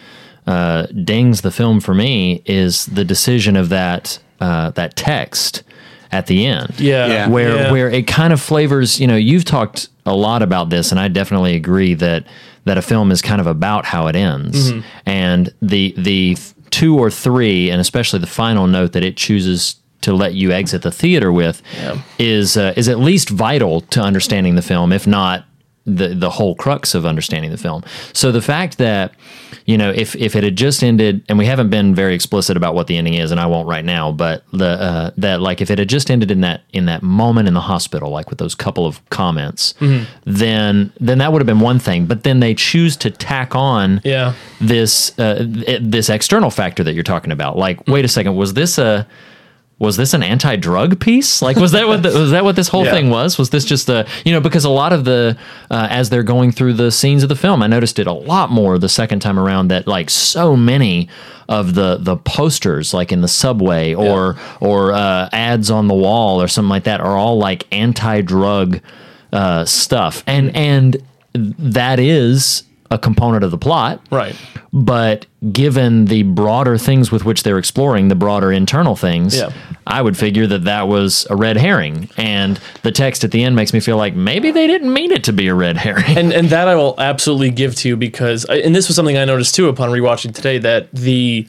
uh, dings the film for me is the decision of that uh, that text at the end. yeah, Yeah. where yeah. where it kind of flavors. You know, you've talked a lot about this, and I definitely agree that that a film is kind of about how it ends, Mm-hmm. and the the two or three, and especially the final note that it chooses to let you exit the theater with is uh, is at least vital to understanding the film, if not the the whole crux of understanding the film. So the fact that you know if if it had just ended, and we haven't been very explicit about what the ending is, and I won't right now, but the uh, that like if it had just ended in that in that moment in the hospital, like with those couple of comments, then then that would have been one thing. But then they choose to tack on yeah this uh, th- this external factor that you're talking about. Like, wait a second, was this a was this an anti-drug piece? Like, was that what the, was that what this whole Yeah. thing was? Was this just a you know because a lot of the uh, as they're going through the scenes of the film, I noticed it a lot more the second time around that like so many of the the posters like in the subway or or uh, ads on the wall or something like that are all like anti-drug uh, stuff, and and that is a component of the plot Right. but given the broader things with which they're exploring, the broader internal things, Yeah. I would figure that that was a red herring. And the text at the end makes me feel like maybe they didn't mean it to be a red herring. and and that I will absolutely give to you because I- and this was something I noticed too upon rewatching today that the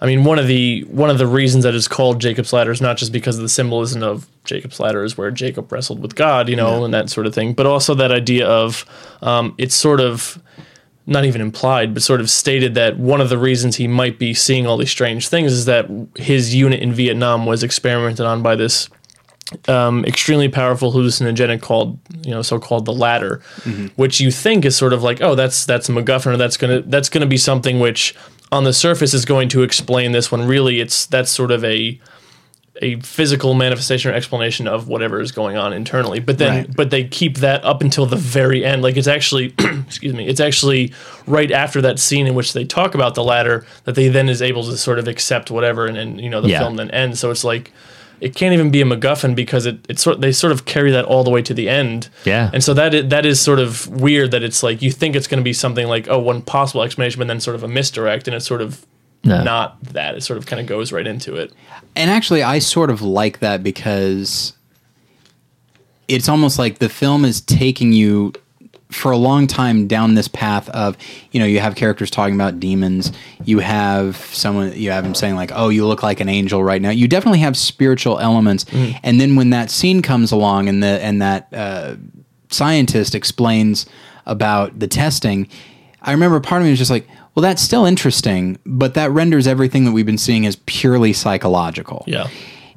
I mean one of the one of the reasons that it's called Jacob's ladder is not just because of the symbolism of Jacob's ladder is where Jacob wrestled with God, you know, and that sort of thing, but also that idea of um, it's sort of not even implied, but sort of stated that one of the reasons he might be seeing all these strange things is that his unit in Vietnam was experimented on by this um, extremely powerful hallucinogenic called you know so-called the ladder, which you think is sort of like oh that's that's a MacGuffin or that's gonna that's gonna be something which on the surface is going to explain this when really it's that's sort of a a physical manifestation or explanation of whatever is going on internally. But then Right. but they keep that up until the very end. Like it's actually excuse me, it's actually right after that scene in which they talk about the ladder that they then is able to sort of accept whatever and then you know the Yeah. film then ends. So it's like it can't even be a MacGuffin because it it's sort they sort of carry that all the way to the end. Yeah. And so that is, that is sort of weird that it's like you think it's going to be something like oh one possible explanation, but then sort of a misdirect, and it's sort of No. not that. It sort of kind of goes right into it. And actually, I sort of like that because it's almost like the film is taking you for a long time down this path of you know you have characters talking about demons you have someone you have him saying like oh you look like an angel right now you definitely have spiritual elements and then when that scene comes along and the and that uh, scientist explains about the testing i remember part of me was just like well that's still interesting but that renders everything that we've been seeing as purely psychological. Yeah.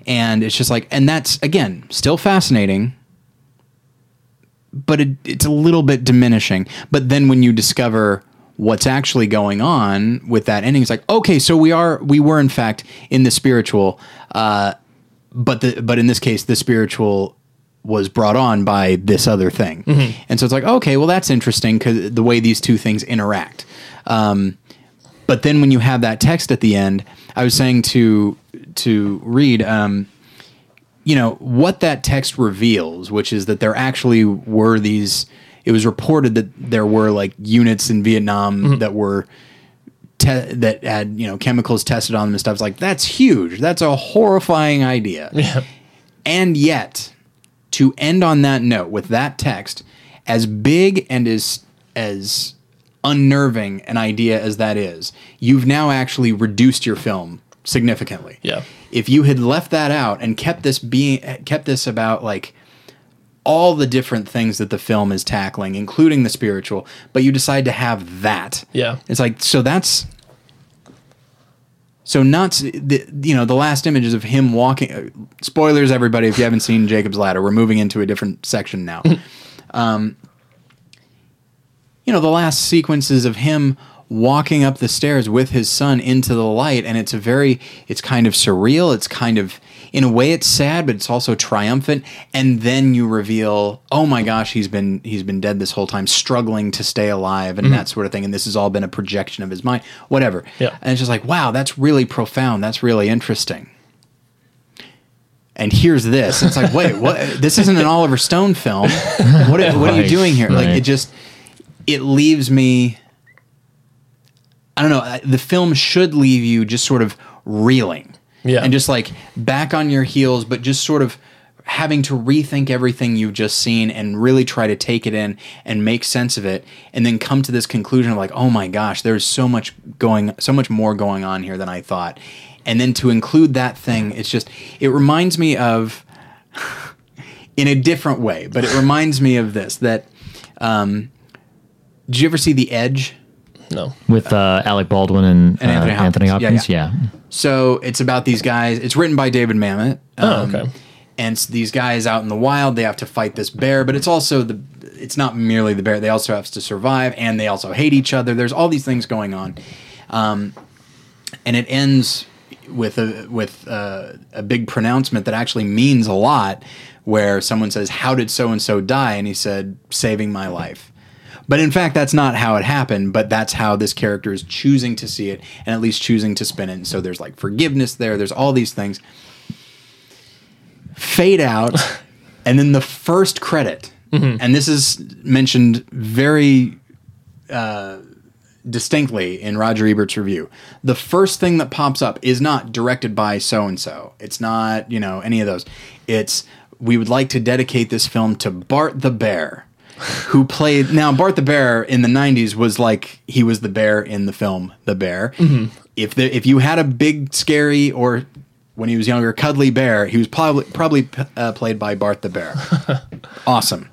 and it's just like and that's again still fascinating but it, it's a little bit diminishing. But then when you discover what's actually going on with that ending it's like okay so we are we were in fact in the spiritual uh but the but in this case the spiritual was brought on by this other thing. And so it's like okay well that's interesting because the way these two things interact um but then when you have that text at the end i was saying to to Reed um you know what that text reveals, which is that there actually were these. It was reported that there were like units in Vietnam that were te- that had you know chemicals tested on them and stuff. It's like that's huge. That's a horrifying idea. Yeah. And yet, to end on that note with that text, as big and as as unnerving an idea as that is, you've now actually reduced your film significantly. Yeah. If you had left that out and kept this being kept this about like all the different things that the film is tackling, including the spiritual, but you decide to have that. Yeah. It's like so that's so not the you know the last images of him walking. uh, Spoilers, everybody, if you haven't seen Jacob's Ladder, we're moving into a different section now. um, you know the last sequences of him walking up the stairs with his son into the light, and it's a very it's kind of surreal. It's kind of in a way it's sad, but it's also triumphant. And then you reveal, oh my gosh, he's been he's been dead this whole time, struggling to stay alive, and mm-hmm. that sort of thing. And this has all been a projection of his mind, whatever. Yeah. And it's just like, wow, that's really profound. That's really interesting. And here's this. It's like, wait, what? This isn't an Oliver Stone film. What? Are, what are you doing here? Like, it just it leaves me. I don't know. The film should leave you just sort of reeling, Yeah. and just like back on your heels, but just sort of having to rethink everything you've just seen and really try to take it in and make sense of it, and then come to this conclusion of like, oh my gosh, there's so much going, so much more going on here than I thought, and then to include that thing, it's just it reminds me of in a different way, but it reminds me of this that. Um, did you ever see The Edge? No. with uh, Alec Baldwin and, And uh, Anthony Anthony Hopkins. Hopkins. Yeah, Yeah, So it's about these guys. It's written by David Mamet. Oh, Um, okay. And it's these guys out in the wild, they have to fight this bear, but it's also the. It's not merely the bear. They also have to survive, and they also hate each other. There's all these things going on, um, and it ends with a with uh, a big pronouncement that actually means a lot. Where someone says, "How did so and so die?" and he said, "Saving my life." But in fact, that's not how it happened. But that's how this character is choosing to see it, and at least choosing to spin it. And so there's like forgiveness there. There's all these things. Fade out, and then the first credit, and this is mentioned very uh, distinctly in Roger Ebert's review. The first thing that pops up is not directed by so and so. It's not, you know, any of those. It's we would like to dedicate this film to Bart the Bear, who played now Bart the Bear in the 90s was like he was the bear in the film The Bear. If the, if you had a big scary or when he was younger cuddly bear, he was probably probably uh, played by Bart the Bear. awesome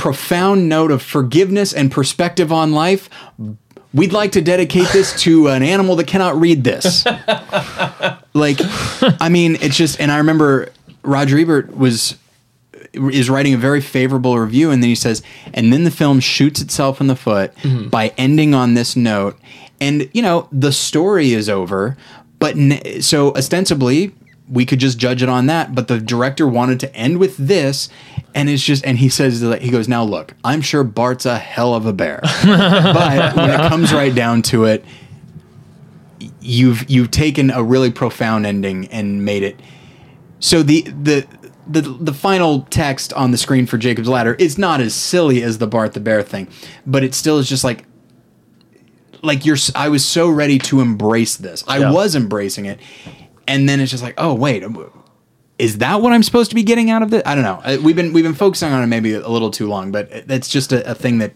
profound note of forgiveness and perspective on life. We'd like to dedicate this to an animal that cannot read this. like, I mean, it's just, and I remember Roger Ebert was is writing a very favorable review, and then he says, and then the film shoots itself in the foot mm-hmm. by ending on this note, and you know the story is over, but n- so ostensibly we could just judge it on that, but the director wanted to end with this, and it's just, and he says, he goes, now look, I'm sure Bart's a hell of a bear, but when it comes right down to it, you've you've taken a really profound ending and made it. So the the the the final text on the screen for Jacob's Ladder is not as silly as the Bart the Bear thing, but it still is just like like you're I was so ready to embrace this. I Yeah. was embracing it. And then it's just like, "Oh, wait. Is that what I'm supposed to be getting out of this? I don't know. Uh, We've been we've been focusing on it maybe a little too long, but it's just a, a thing that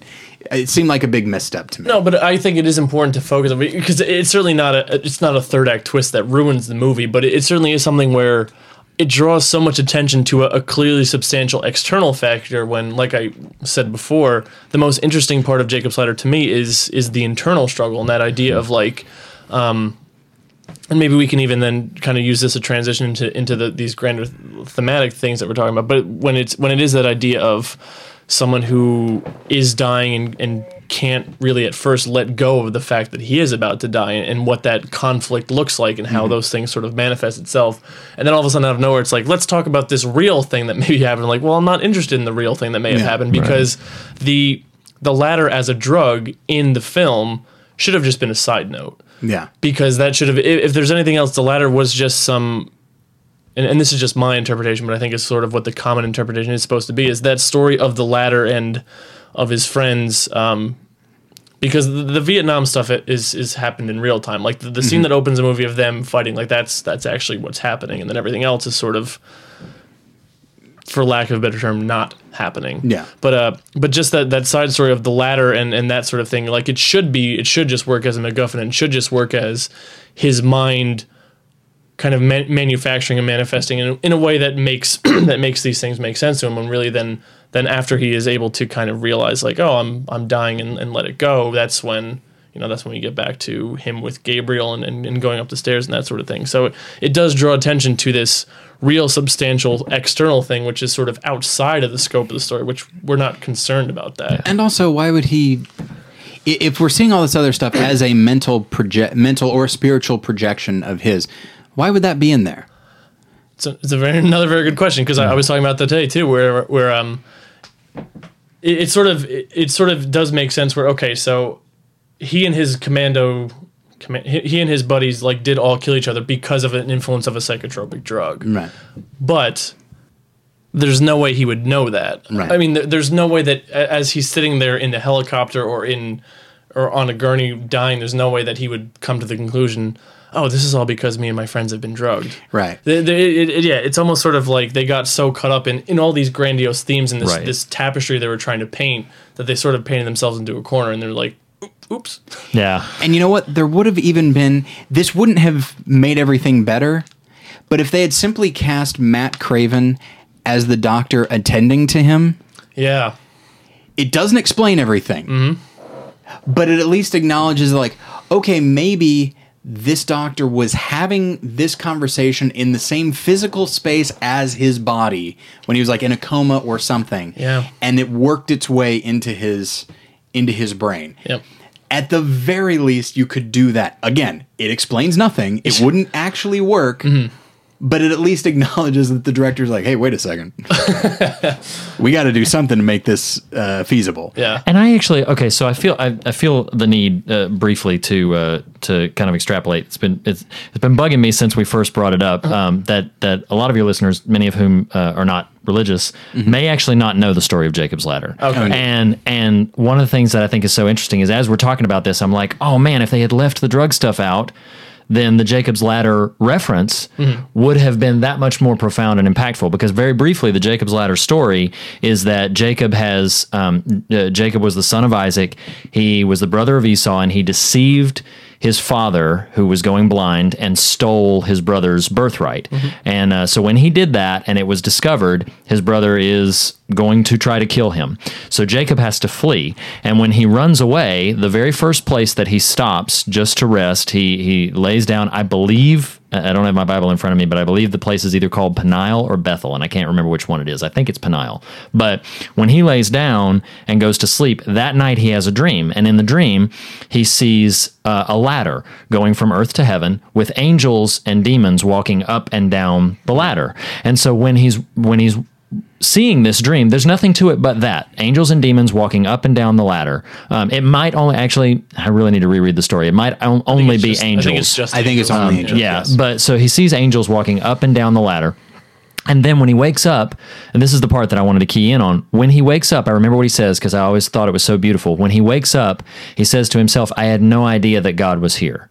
it seemed like a big misstep to me. No, but I think it is important to focus on because it's certainly not a it's not a third act twist that ruins the movie, but it, certainly is something where it draws so much attention to a, a clearly substantial external factor. When, like I said before, the most interesting part of Jacob's Ladder to me is is the internal struggle and that idea of like. Um, and maybe we can even then kind of use this to transition into into the, these grander thematic things that we're talking about. But when it's when it is that idea of someone who is dying and, and can't really at first let go of the fact that he is about to die and, and what that conflict looks like and how those things sort of manifest itself. And then all of a sudden out of nowhere it's like, let's talk about this real thing that maybe happened. Like, well, I'm not interested in the real thing that may have Yeah, happened because the the ladder as a drug in the film should have just been a side note Yeah. because that should have if, if there's anything else the ladder was just some and, and this is just my interpretation but i think it's sort of what the common interpretation is supposed to be is that story of the ladder and of his friends um, because the, the vietnam stuff is is happened in real time like the, the scene that opens a movie of them fighting like that's that's actually what's happening and then everything else is sort of for lack of a better term, not happening. Yeah. But uh, but just that that side story of the ladder and and that sort of thing, like it should be, it should just work as a MacGuffin and should just work as his mind kind of man- manufacturing and manifesting in, in a way that makes that makes these things make sense to him. And really, then then after he is able to kind of realize like, oh, I'm I'm dying and, and let it go. That's when you know that's when we get back to him with Gabriel and, and, and going up the stairs and that sort of thing. So it, it does draw attention to this real substantial external thing, which is sort of outside of the scope of the story, which we're not concerned about that. And also, why would he? If we're seeing all this other stuff as a mental project, mental or spiritual projection of his, why would that be in there? It's, a, it's a very another very good question because I, I was talking about that today too, where where um, it, it sort of it, it sort of does make sense. Where okay, so he and his commando, comma- he, he and his buddies like did all kill each other because of an influence of a psychotropic drug, Right. but. There's no way he would know that. Right. I mean, there, there's no way that as he's sitting there in the helicopter or in or on a gurney dying, there's no way that he would come to the conclusion, "Oh, this is all because me and my friends have been drugged." Right. The, the, it, it- yeah, it's almost sort of like they got so caught up in, in all these grandiose themes and this, Right. this tapestry they were trying to paint that they sort of painted themselves into a corner and they're like, oops. Yeah. And you know what? There would have even been. This wouldn't have made everything better, but if they had simply cast Matt Craven as the doctor attending to him, Yeah. it doesn't explain everything. Mm-hmm. But it at least acknowledges, like, okay, maybe this doctor was having this conversation in the same physical space as his body when he was like in a coma or something. Yeah. And it worked its way into his into his brain. Yep. At the very least, you could do that. Again, it explains nothing. It wouldn't actually work, Mm-hmm. But it at least acknowledges that the director's like, "Hey, wait a second, we got to do something to make this uh, feasible." Yeah. And I actually okay, so I feel I, I feel the need uh, briefly to uh, to kind of extrapolate. It's been it's it's been bugging me since we first brought it up um, that that a lot of your listeners, many of whom uh, are not religious, may actually not know the story of Jacob's ladder. Okay. And and one of the things that I think is so interesting is as we're talking about this, I'm like, oh man, if they had left the drug stuff out. Then the Jacob's Ladder reference would have been that much more profound and impactful. Because very briefly, the Jacob's Ladder story is that Jacob has um, uh, Jacob was the son of Isaac. He was the brother of Esau, and he deceived his father, who was going blind, and stole his brother's birthright. And uh, so when he did that, and it was discovered, his brother is going to try to kill him. So Jacob has to flee. And when he runs away, the very first place that he stops just to rest, he he lays down. I believe I don't have my Bible in front of me, but I believe the place is either called Peniel or Bethel, and I can't remember which one it is. I think it's Peniel. But when he lays down and goes to sleep, that night he has a dream. And in the dream, he sees uh, a ladder going from earth to heaven with angels and demons walking up and down the ladder. And so when he's when he's seeing this dream, there's nothing to it but that angels and demons walking up and down the ladder. Um, it might only actually, I really need to reread the story. It might on, only be just- angels. I think it's just. I think it's angels. only angels. Yeah, yes. but so he sees angels walking up and down the ladder. And then when he wakes up, and this is the part that I wanted to key in on. When he wakes up, I remember what he says because I always thought it was so beautiful. When he wakes up, he says to himself, I had no idea that God was here.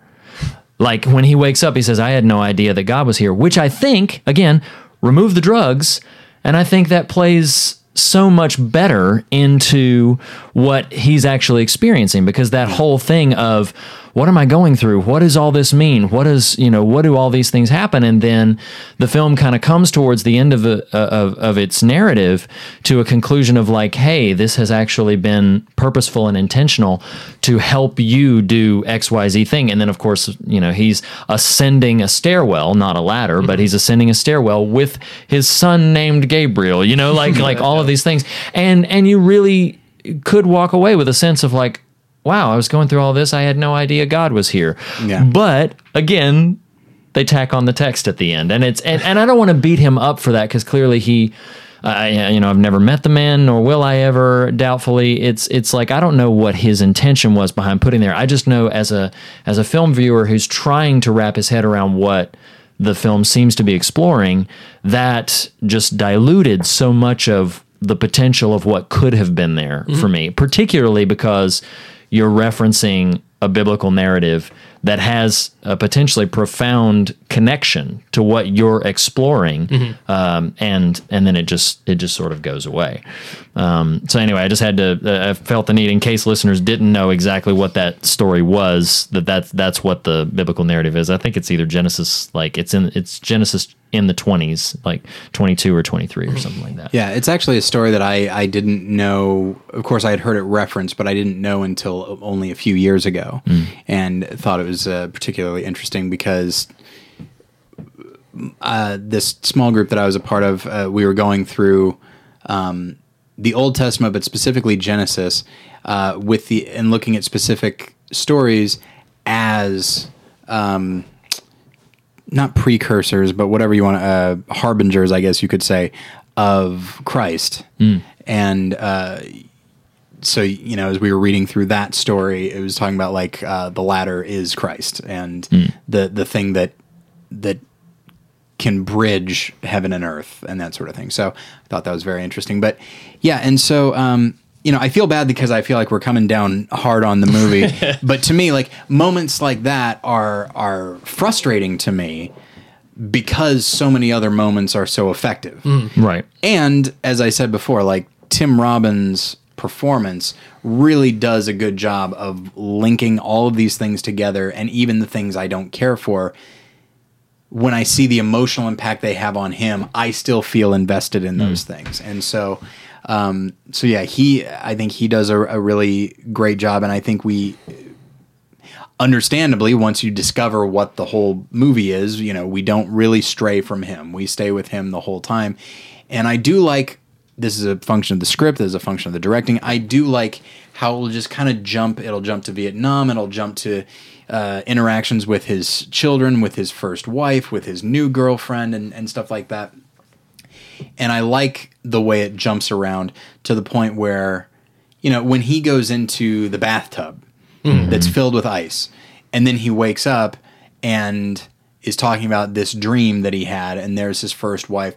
Like when he wakes up, he says, I had no idea that God was here, which I think, again, remove the drugs. And I think that plays so much better into what he's actually experiencing because that whole thing of what am I going through? What does all this mean? What is, you know, what do all these things happen? And then the film kind of comes towards the end of, a, uh, of, of its narrative to a conclusion of like, hey, this has actually been purposeful and intentional to help you do XYZ thing. And then, of course, you know, he's ascending a stairwell, not a ladder, but he's ascending a stairwell with his son named Gabriel, you know, like, like all of these things. And, and you really could walk away with a sense of like, wow, I was going through all this. I had no idea God was here. Yeah. But again, they tack on the text at the end, and it's and, and I don't want to beat him up for that because clearly he. I, you know, I've never met the man, nor will I ever. Doubtfully, it's it's like I don't know what his intention was behind putting there. I just know as a as a film viewer who's trying to wrap his head around what the film seems to be exploring, that just diluted so much of the potential of what could have been there mm-hmm. for me, particularly because you're referencing a biblical narrative that has a potentially profound connection to what you're exploring, um, and and then it just it just sort of goes away. Um, so anyway, I just had to uh, I felt the need in case listeners didn't know exactly what that story was that that's that's what the biblical narrative is. I think it's either Genesis like it's in it's Genesis in the 20s, like 22 or 23 or something like that. Yeah, it's actually a story that I, I didn't know. Of course, I had heard it referenced, but I didn't know until only a few years ago, and thought it was uh, particularly interesting because uh, this small group that I was a part of, uh, we were going through um, the Old Testament, but specifically Genesis, uh, with the and looking at specific stories as. Um, not precursors, but whatever you want uh, harbingers, I guess you could say, of Christ. And uh, so, you know, as we were reading through that story, it was talking about like uh, the ladder is Christ and the the thing that that can bridge heaven and earth and that sort of thing. So I thought that was very interesting. But yeah, and so um, you know, I feel bad because I feel like we're coming down hard on the movie. but to me, like moments like that are are frustrating to me because so many other moments are so effective. Mm. Right. And as I said before, like Tim Robbins' performance really does a good job of linking all of these things together and even the things I don't care for. When I see the emotional impact they have on him, I still feel invested in mm. those things. And so, um, so yeah, he, I think he does a, a really great job. And I think we, understandably, once you discover what the whole movie is, you know, we don't really stray from him. We stay with him the whole time. And I do like this is a function of the script, this is a function of the directing. I do like how it'll just kind of jump. It'll jump to Vietnam. It'll jump to uh, interactions with his children, with his first wife, with his new girlfriend, and, and stuff like that. And I like the way it jumps around to the point where, you know, when he goes into the bathtub hmm. that's filled with ice, and then he wakes up and is talking about this dream that he had, and there's his first wife,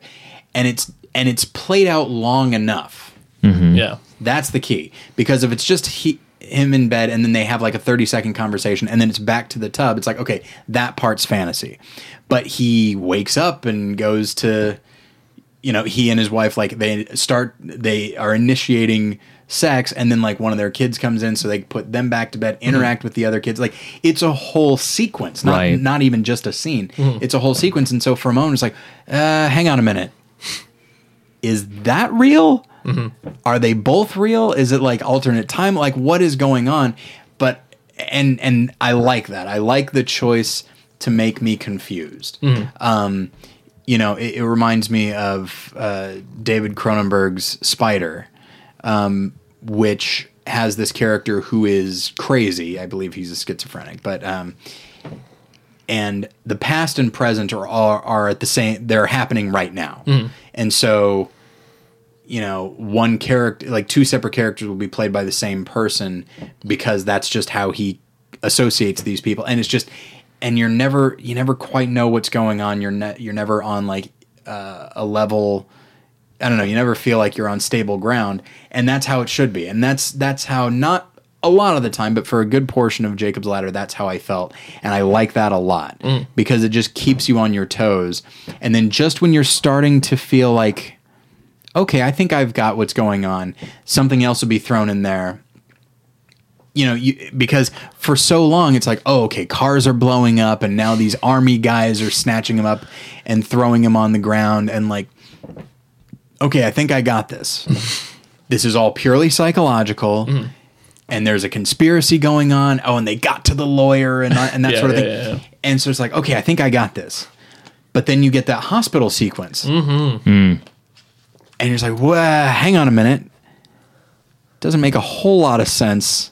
and it's and it's played out long enough. Mm-hmm. Yeah. That's the key. Because if it's just he, him in bed and then they have like a 30 second conversation and then it's back to the tub, it's like, okay, that part's fantasy. But he wakes up and goes to, you know, he and his wife, like they start, they are initiating sex and then like one of their kids comes in so they put them back to bed interact with the other kids like it's a whole sequence not Right. not even just a scene it's a whole sequence and so for a moment it's like uh hang on a minute is that real? Are they both real? Is it like alternate time? Like what is going on? But and and I like that. I like the choice to make me confused. Um, you know, it, it reminds me of uh, David Cronenberg's Spider, um, which has this character who is crazy. I believe he's a schizophrenic, but um, and the past and present are are, are at the same. They're happening right now, and so you know one character like two separate characters will be played by the same person because that's just how he associates these people and it's just and you're never you never quite know what's going on. You're ne- you're never on like uh, a level I don't know you never feel like you're on stable ground. And that's how it should be. And that's that's how not a lot of the time but for a good portion of Jacob's ladder that's how I felt. And I like that a lot because it just keeps you on your toes. And then just when you're starting to feel like okay, I think I've got what's going on. Something else will be thrown in there. You know, you, because for so long it's like, oh, okay, cars are blowing up, and now these army guys are snatching them up and throwing them on the ground, and like, okay, I think I got this. Mm-hmm. this is all purely psychological, mm-hmm. and there's a conspiracy going on. Oh, and they got to the lawyer and and that Yeah, sort of yeah, thing. yeah, yeah. And so it's like, okay, I think I got this. But then you get that hospital sequence mm-hmm. hmm. and you're just like, well, hang on a minute. Doesn't make a whole lot of sense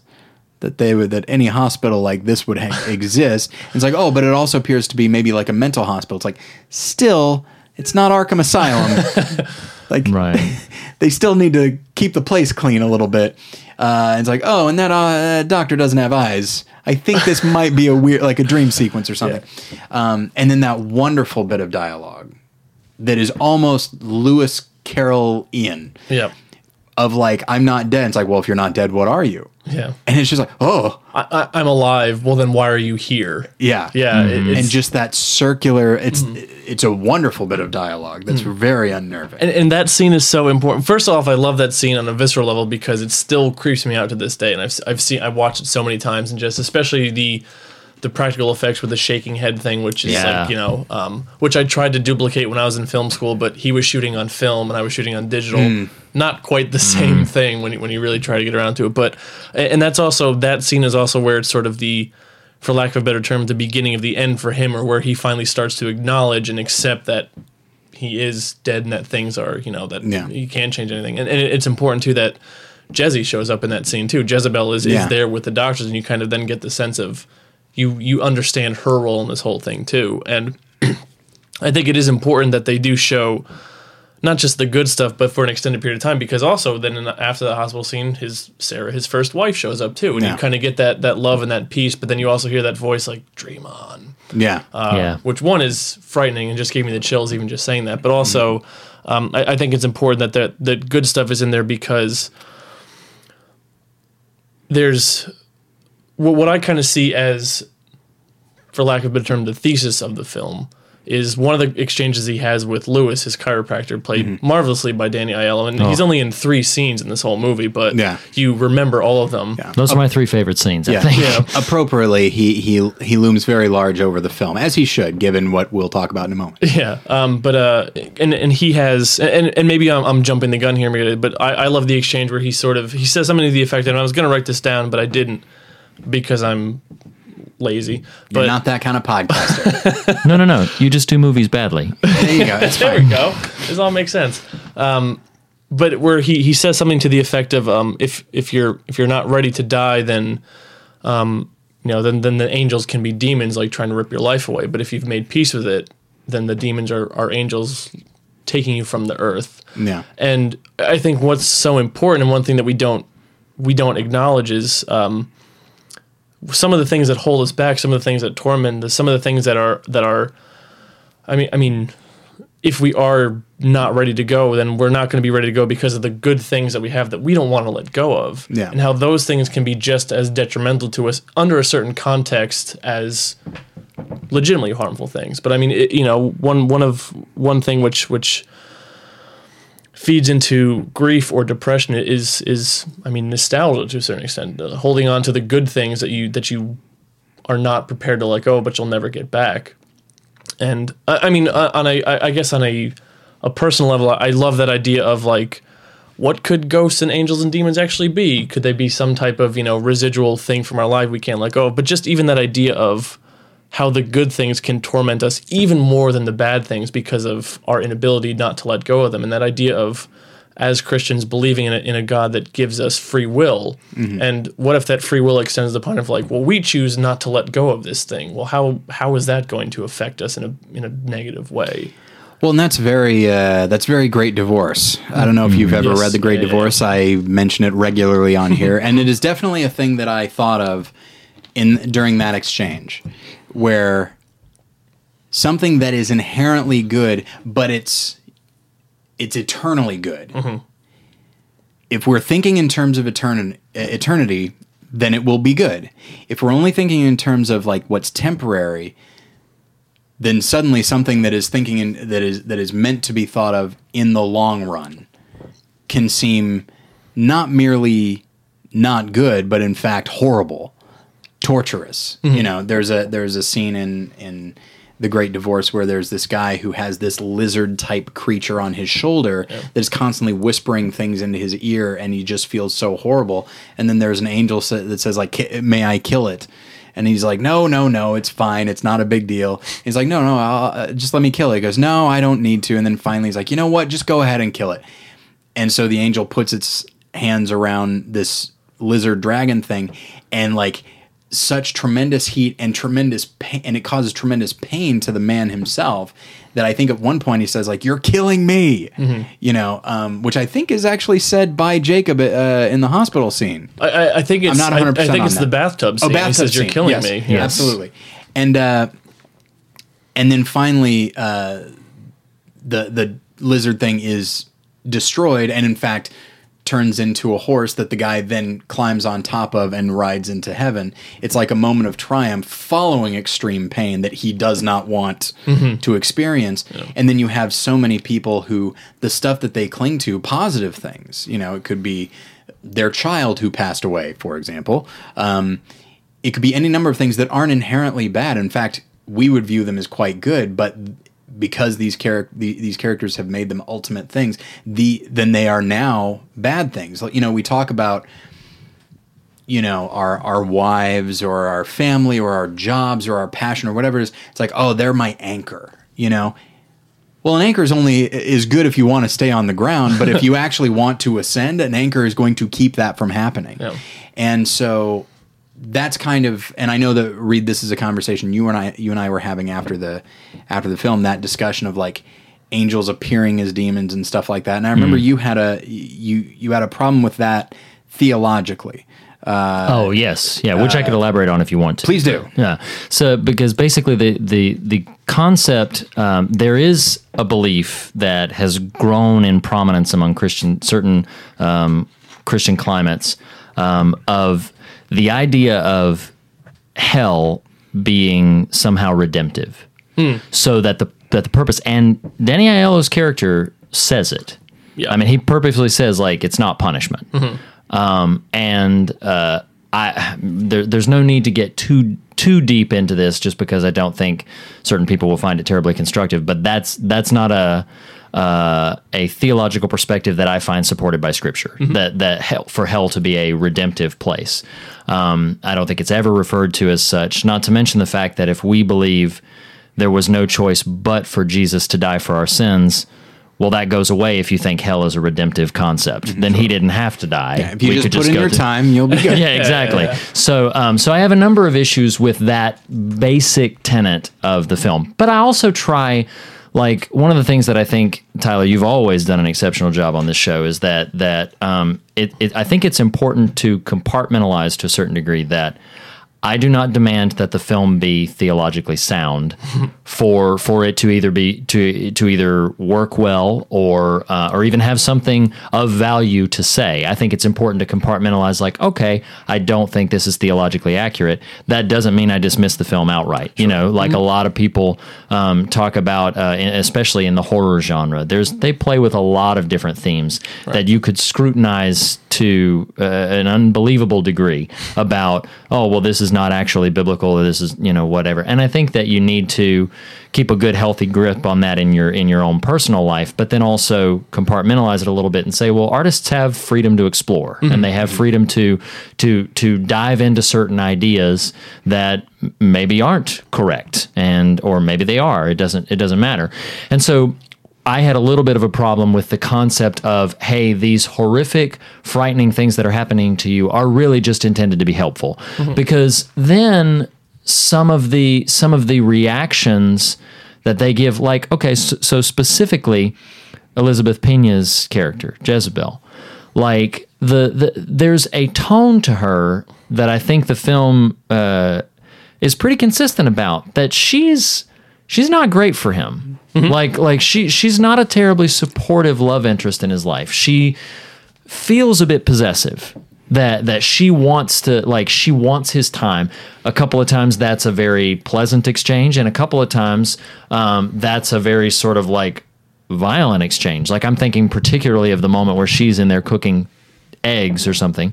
that they would that any hospital like this would ha- exist. It's like, oh, but it also appears to be maybe like a mental hospital. It's like, still, it's not Arkham Asylum. like, Right. they still need to keep the place clean a little bit. Uh, it's like, oh, and that uh, doctor doesn't have eyes. I think this might be a weird, like a dream sequence or something. Um, and then that wonderful bit of dialogue that is almost Lewis Carrollian Yeah. Of like, I'm not dead. It's like, well, if you're not dead, what are you? Yeah. And it's just like, oh, I, I, I'm alive. Well, then why are you here? yeah, Yeah. it- mm-hmm. and just that circular. It's mm-hmm. it's a wonderful bit of dialogue that's mm-hmm. very unnerving. and, and that scene is so important. First off, I love that scene on a visceral level because it still creeps me out to this day, and I've I've seen I've watched it so many times, and just especially the the practical effects with the shaking head thing, which is Yeah. like you know, um, which I tried to duplicate when I was in film school, but he was shooting on film and I was shooting on digital. Not quite the same thing when you, when you really try to get around to it, but and that's also that scene is also where it's sort of the for lack of a better term, the beginning of the end for him, or where he finally starts to acknowledge and accept that he is dead and that things are, you know, that Yeah. he can't change anything. And, and it's important too that Jezzie shows up in that scene too. Jezebel is, Yeah. is there with the doctors, and you kind of then get the sense of you you understand her role in this whole thing too. And I think it is important that they do show not just the good stuff, but for an extended period of time, because also then in the, after the hospital scene, his Sarah, his first wife, shows up too, and Yeah. you kind of get that that love and that peace. But then you also hear that voice like "Dream on." yeah, uh, Yeah. which one is frightening and just gave me the chills even just saying that. But also, um, I, I think it's important that the the good stuff is in there because there's what what I kind of see as, for lack of a better term, the thesis of the film is one of the exchanges he has with Lewis, his chiropractor, played Mm-hmm. marvelously by Danny Aiello, and he's only in three scenes in this whole movie, but Oh. Yeah. you remember all of them. Yeah. Those are my three favorite scenes. I yeah. Appropriately, he he he looms very large over the film, as he should, given what we'll talk about in a moment. Yeah, um, but uh, and and he has, and and maybe I'm, I'm jumping the gun here, but I, I love the exchange where he sort of he says something to the effect, and I was going to write this down, but I didn't because I'm lazy. You're But not that kind of podcaster. No, no, no. You just do movies badly. there you go. It's there fine. we go. This all makes sense. Um, but where he he says something to the effect of um, if if you're if you're not ready to die, then um, you know then then the angels can be demons like trying to rip your life away. But if you've made peace with it, then the demons are are angels taking you from the earth. Yeah. And I think what's so important and one thing that we don't we don't acknowledge is um, some of the things that hold us back, some of the things that torment us, some of the things that are that are I mean I mean if we are not ready to go, then we're not going to be ready to go because of the good things that we have that we don't want to let go of. Yeah. And how those things can be just as detrimental to us under a certain context as legitimately harmful things. But I mean, it, you know, one one of one thing which which feeds into grief or depression is is I mean nostalgia to a certain extent, uh, holding on to the good things that you that you are not prepared to let go, but you'll never get back. And I, I mean, uh, on a I I guess on a a personal level, I love that idea of like. What could ghosts and angels and demons actually be? Could they be some type of you know residual thing from our life we can't let go of? But just even that idea of how the good things can torment us even more than the bad things because of our inability not to let go of them. And that idea of, as Christians, believing in a, in a God that gives us free will. And what if that free will extends the point of like, well, we choose not to let go of this thing? Well, how how is that going to affect us in a in a negative way? Well, and that's very uh, that's very Great Divorce. I don't know if you've ever Yes. read the Great Yeah, yeah, Divorce. I mention it regularly on here, and it is definitely a thing that I thought of in during that exchange, where something that is inherently good, but it's it's eternally good. Mm-hmm. If we're thinking in terms of eternity, eternity, then it will be good. If we're only thinking in terms of like what's temporary, then suddenly something that is thinking in, that is that is meant to be thought of in the long run can seem not merely not good, but in fact horrible, torturous. You know, there's a there's a scene in in the Great Divorce where there's this guy who has this lizard type creature on his shoulder that is constantly whispering things into his ear, and he just feels so horrible. And then there's an angel that says like, "May I kill it?" And he's like, "No, no, no, it's fine. It's not a big deal." He's like, "No, no, uh, just let me kill it." He goes, "No, I don't need to." And then finally, he's like, "You know what? Just go ahead and kill it." And so the angel puts its hands around this lizard dragon thing, and like such tremendous heat and tremendous pain, and it causes tremendous pain to the man himself. That I think at one point he says like, "You're killing me," you know, um, which I think is actually said by Jacob uh, in the hospital scene. I, I, I think it's not 100% I, think it's that. the bathtub scene. Oh, He bathtub says, "You're scene. killing Yes. me." Yeah, absolutely. And uh, and then finally, uh, the the lizard thing is destroyed, and in fact turns into a horse that the guy then climbs on top of and rides into heaven. It's like a moment of triumph following extreme pain that he does not want to experience. And then you have so many people who the stuff that they cling to, positive things, you know, it could be their child who passed away, for example. Um, it could be any number of things that aren't inherently bad. In fact, we would view them as quite good, but because these charac- the, these characters have made them ultimate things, the then they are now bad things. Like, You know, we talk about you know our our wives or our family or our jobs or our passion or whatever it is. It's like, oh, they're my anchor. You know, well, an anchor is only is good if you want to stay on the ground, but if you actually want to ascend, an anchor is going to keep that from happening. Yeah. And so that's kind of and I know that Reed this is a conversation you and I you and I were having after the after the film that discussion of like angels appearing as demons and stuff like that. And I remember you had a you you had a problem with that theologically. oh yes, yeah, which I could elaborate on if you want to. Please do. Yeah. So because basically the the the concept um, there is a belief that has grown in prominence among Christian certain um, Christian climates um, of the idea of hell being somehow redemptive, so that the that the purpose and Danny Aiello's character says it. Yeah. I mean, he purposely says like it's not punishment um, and uh, I there, there's no need to get too too deep into this just because I don't think certain people will find it terribly constructive. But that's that's not a uh, a theological perspective that I find supported by Scripture. That that hell, for hell to be a redemptive place. Um, I don't think it's ever referred to as such. Not to mention the fact that if we believe there was no choice but for Jesus to die for our sins, well, that goes away if you think hell is a redemptive concept. Then he didn't have to die. Mm-hmm. If you We just could put in your through- time, you'll be good. yeah, exactly. So, um, so I have a number of issues with that basic tenet of the film, but I also try. Like one of the things that I think Tyler, you've always done an exceptional job on this show is that that um, it, it. I think it's important to compartmentalize to a certain degree that I do not demand that the film be theologically sound for for it to either be to to either work well or uh, or even have something of value to say. I think it's important to compartmentalize. Like, okay, I don't think this is theologically accurate. That doesn't mean I dismiss the film outright. You know, like a lot of people um, talk about, uh, in- especially in the horror genre. There's they play with a lot of different themes that you could scrutinize to uh, an unbelievable degree about oh well this is not actually biblical or this is you know whatever. And i think that you need to keep a good healthy grip on that in your in your own personal life but then also compartmentalize it a little bit and say well artists have freedom to explore and they have freedom to to to dive into certain ideas that maybe aren't correct and or maybe they are it doesn't it doesn't matter. And so I had a little bit of a problem with the concept of, hey, these horrific, frightening things that are happening to you are really just intended to be helpful. Because then some of the some of the reactions that they give, like, okay, so, so specifically Elizabeth Pena's character, Jezebel, like the, the there's a tone to her that I think the film uh, is pretty consistent about that she's she's not great for him. Like like she she's not a terribly supportive love interest in his life. She feels a bit possessive. That that she wants to like she wants his time. A couple of times that's a very pleasant exchange, and a couple of times um, that's a very sort of like violent exchange. Like I'm thinking particularly of the moment where she's in there cooking eggs or something,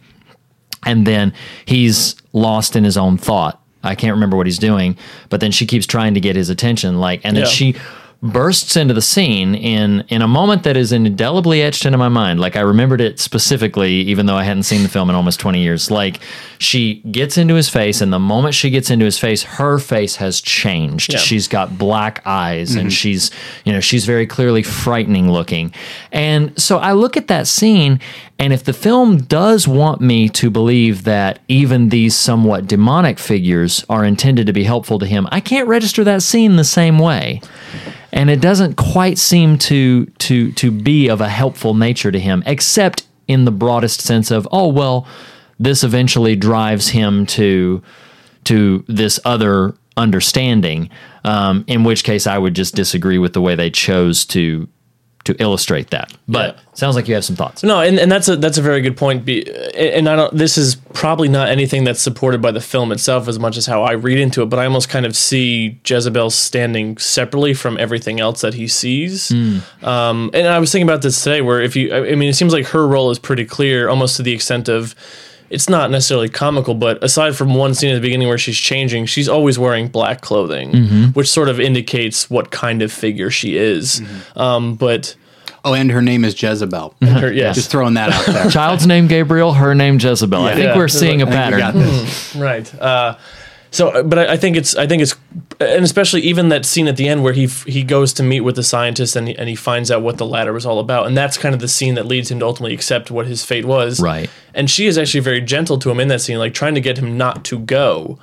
and then he's lost in his own thought. I can't remember what he's doing, but then she keeps trying to get his attention. Like, and then Yeah. she bursts into the scene in in a moment that is indelibly etched into my mind. Like I remembered it specifically, even though I hadn't seen the film in almost twenty years. Like she gets into his face, and the moment she gets into his face, her face has changed. Yeah. She's got black eyes, and mm-hmm. she's you know she's very clearly frightening looking. And so I look at that scene, and if the film does want me to believe that even these somewhat demonic figures are intended to be helpful to him, I can't register that scene the same way. And it doesn't quite seem to to to be of a helpful nature to him, except in the broadest sense of, oh well, this eventually drives him to to this other understanding. Um, in which case, I would just disagree with the way they chose to to illustrate that. But Yeah. sounds like you have some thoughts. No, and, and that's a that's a very good point. Be, and I don't. This is probably not anything that's supported by the film itself as much as how I read into it. But I almost kind of see Jezebel standing separately from everything else that he sees. Um, and I was thinking about this today, where if you, I I mean, it seems like her role is pretty clear, almost to the extent of. It's not necessarily comical, but aside from one scene at the beginning where she's changing, she's always wearing black clothing, which sort of indicates what kind of figure she is. Um, but Oh, and her name is Jezebel. her, yes, Just throwing that out there. Child's name Gabriel, her name Jezebel. I think Yeah. we're seeing a I think we got pattern. this. right uh so uh, but I, I think it's i think it's and especially even that scene at the end where he he goes to meet with the scientist and he, and he finds out what the ladder was all about and that's kind of the scene that leads him to ultimately accept what his fate was Right. and she is actually very gentle to him in that scene like trying to get him not to go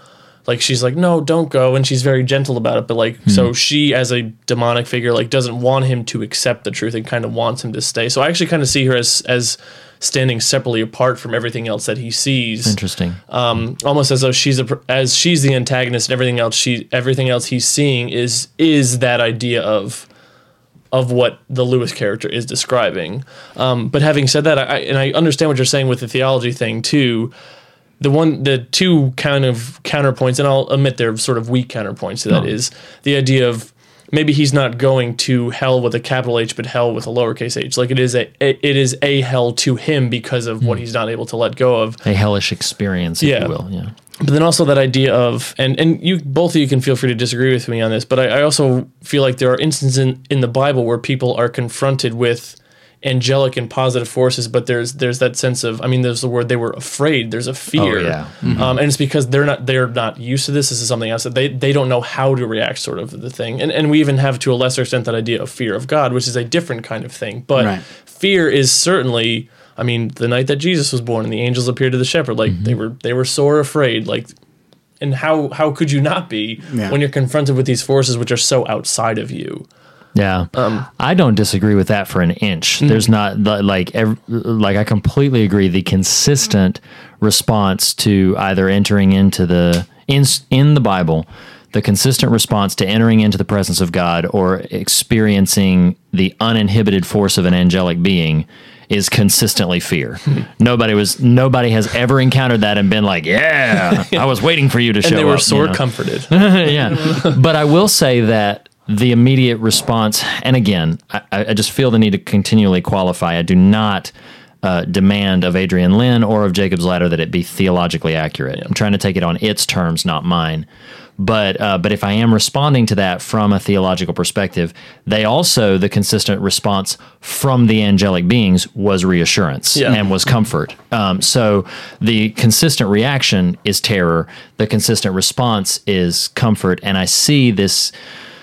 like she's like no don't go and she's very gentle about it but like so she as a demonic figure like doesn't want him to accept the truth and kind of wants him to stay so i actually kind of see her as as standing separately apart from everything else that he sees Interesting. um, almost as though she's a as she's the antagonist and everything else she everything else he's seeing is is that idea of of what the Lewis character is describing. Um, but having said that, I- and I understand what you're saying with the theology thing too. The one, the two kind of counterpoints, and I'll admit they're sort of weak counterpoints to that hmm. is the idea of maybe he's not going to hell with a capital H, but hell with a lowercase h. Like it is a it is a hell to him because of what hmm. he's not able to let go of. A hellish experience, if Yeah. you will. Yeah. But then also that idea of and and you both of you can feel free to disagree with me on this, but I, I also feel like there are instances in, in the Bible where people are confronted with angelic and positive forces, but there's there's that sense of I mean there's the word they were afraid. There's a fear, Oh, yeah. um, and it's because they're not they're not used to this. This is something else that they they don't know how to react, sort of the thing. And and we even have to a lesser extent that idea of fear of God, which is a different kind of thing. But Right. fear is certainly. I mean, the night that Jesus was born and the angels appeared to the shepherd, like they were they were sore afraid, like and how how could you not be Yeah. when you're confronted with these forces which are so outside of you? Yeah, Um, I don't disagree with that for an inch. mm. There's not like ev- like I completely agree. The consistent response to either entering into the in in the Bible, the consistent response to entering into the presence of God or experiencing the uninhibited force of an angelic being is consistently fear. Hmm. nobody was nobody has ever encountered that and been like, "Yeah, I was waiting for you to show And they were up," you sore know? comforted. yeah. But I will say that the immediate response, and again, I, I just feel the need to continually qualify. I do not uh, demand of Adrian Lyne or of Jacob's Ladder that it be theologically accurate. I'm trying to take it on its terms, not mine. But uh, but if I am responding to that from a theological perspective, they also the consistent response from the angelic beings was reassurance Yeah. and was comfort. Um, so the consistent reaction is terror. The consistent response is comfort. And I see this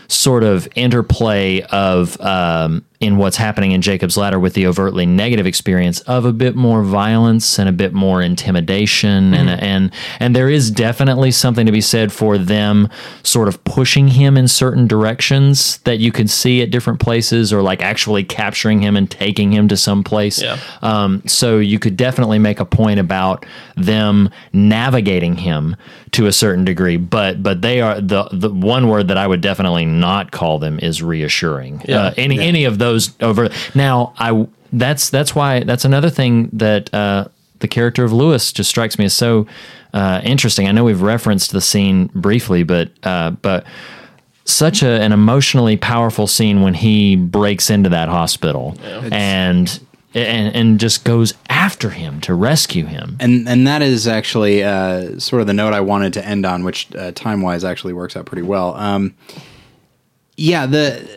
sort of interplay of um, in what's happening in Jacob's Ladder with the overtly negative experience of a bit more violence and a bit more intimidation and and and there is definitely something to be said for them sort of pushing him in certain directions that you could see at different places or like actually capturing him and taking him to some place. Yeah. Um, so you could definitely make a point about them navigating him to a certain degree, but but they are the the one word that I would definitely not call them is reassuring. Yeah. Uh, any any of those over now, I that's that's why that's another thing that uh, the character of Lewis just strikes me as so uh, interesting. I know we've referenced the scene briefly, but uh, but such a, an emotionally powerful scene when he breaks into that hospital and and and just goes after him to rescue him. and and that is actually uh, sort of the note I wanted to end on, which uh, time wise actually works out pretty well. Um, yeah, the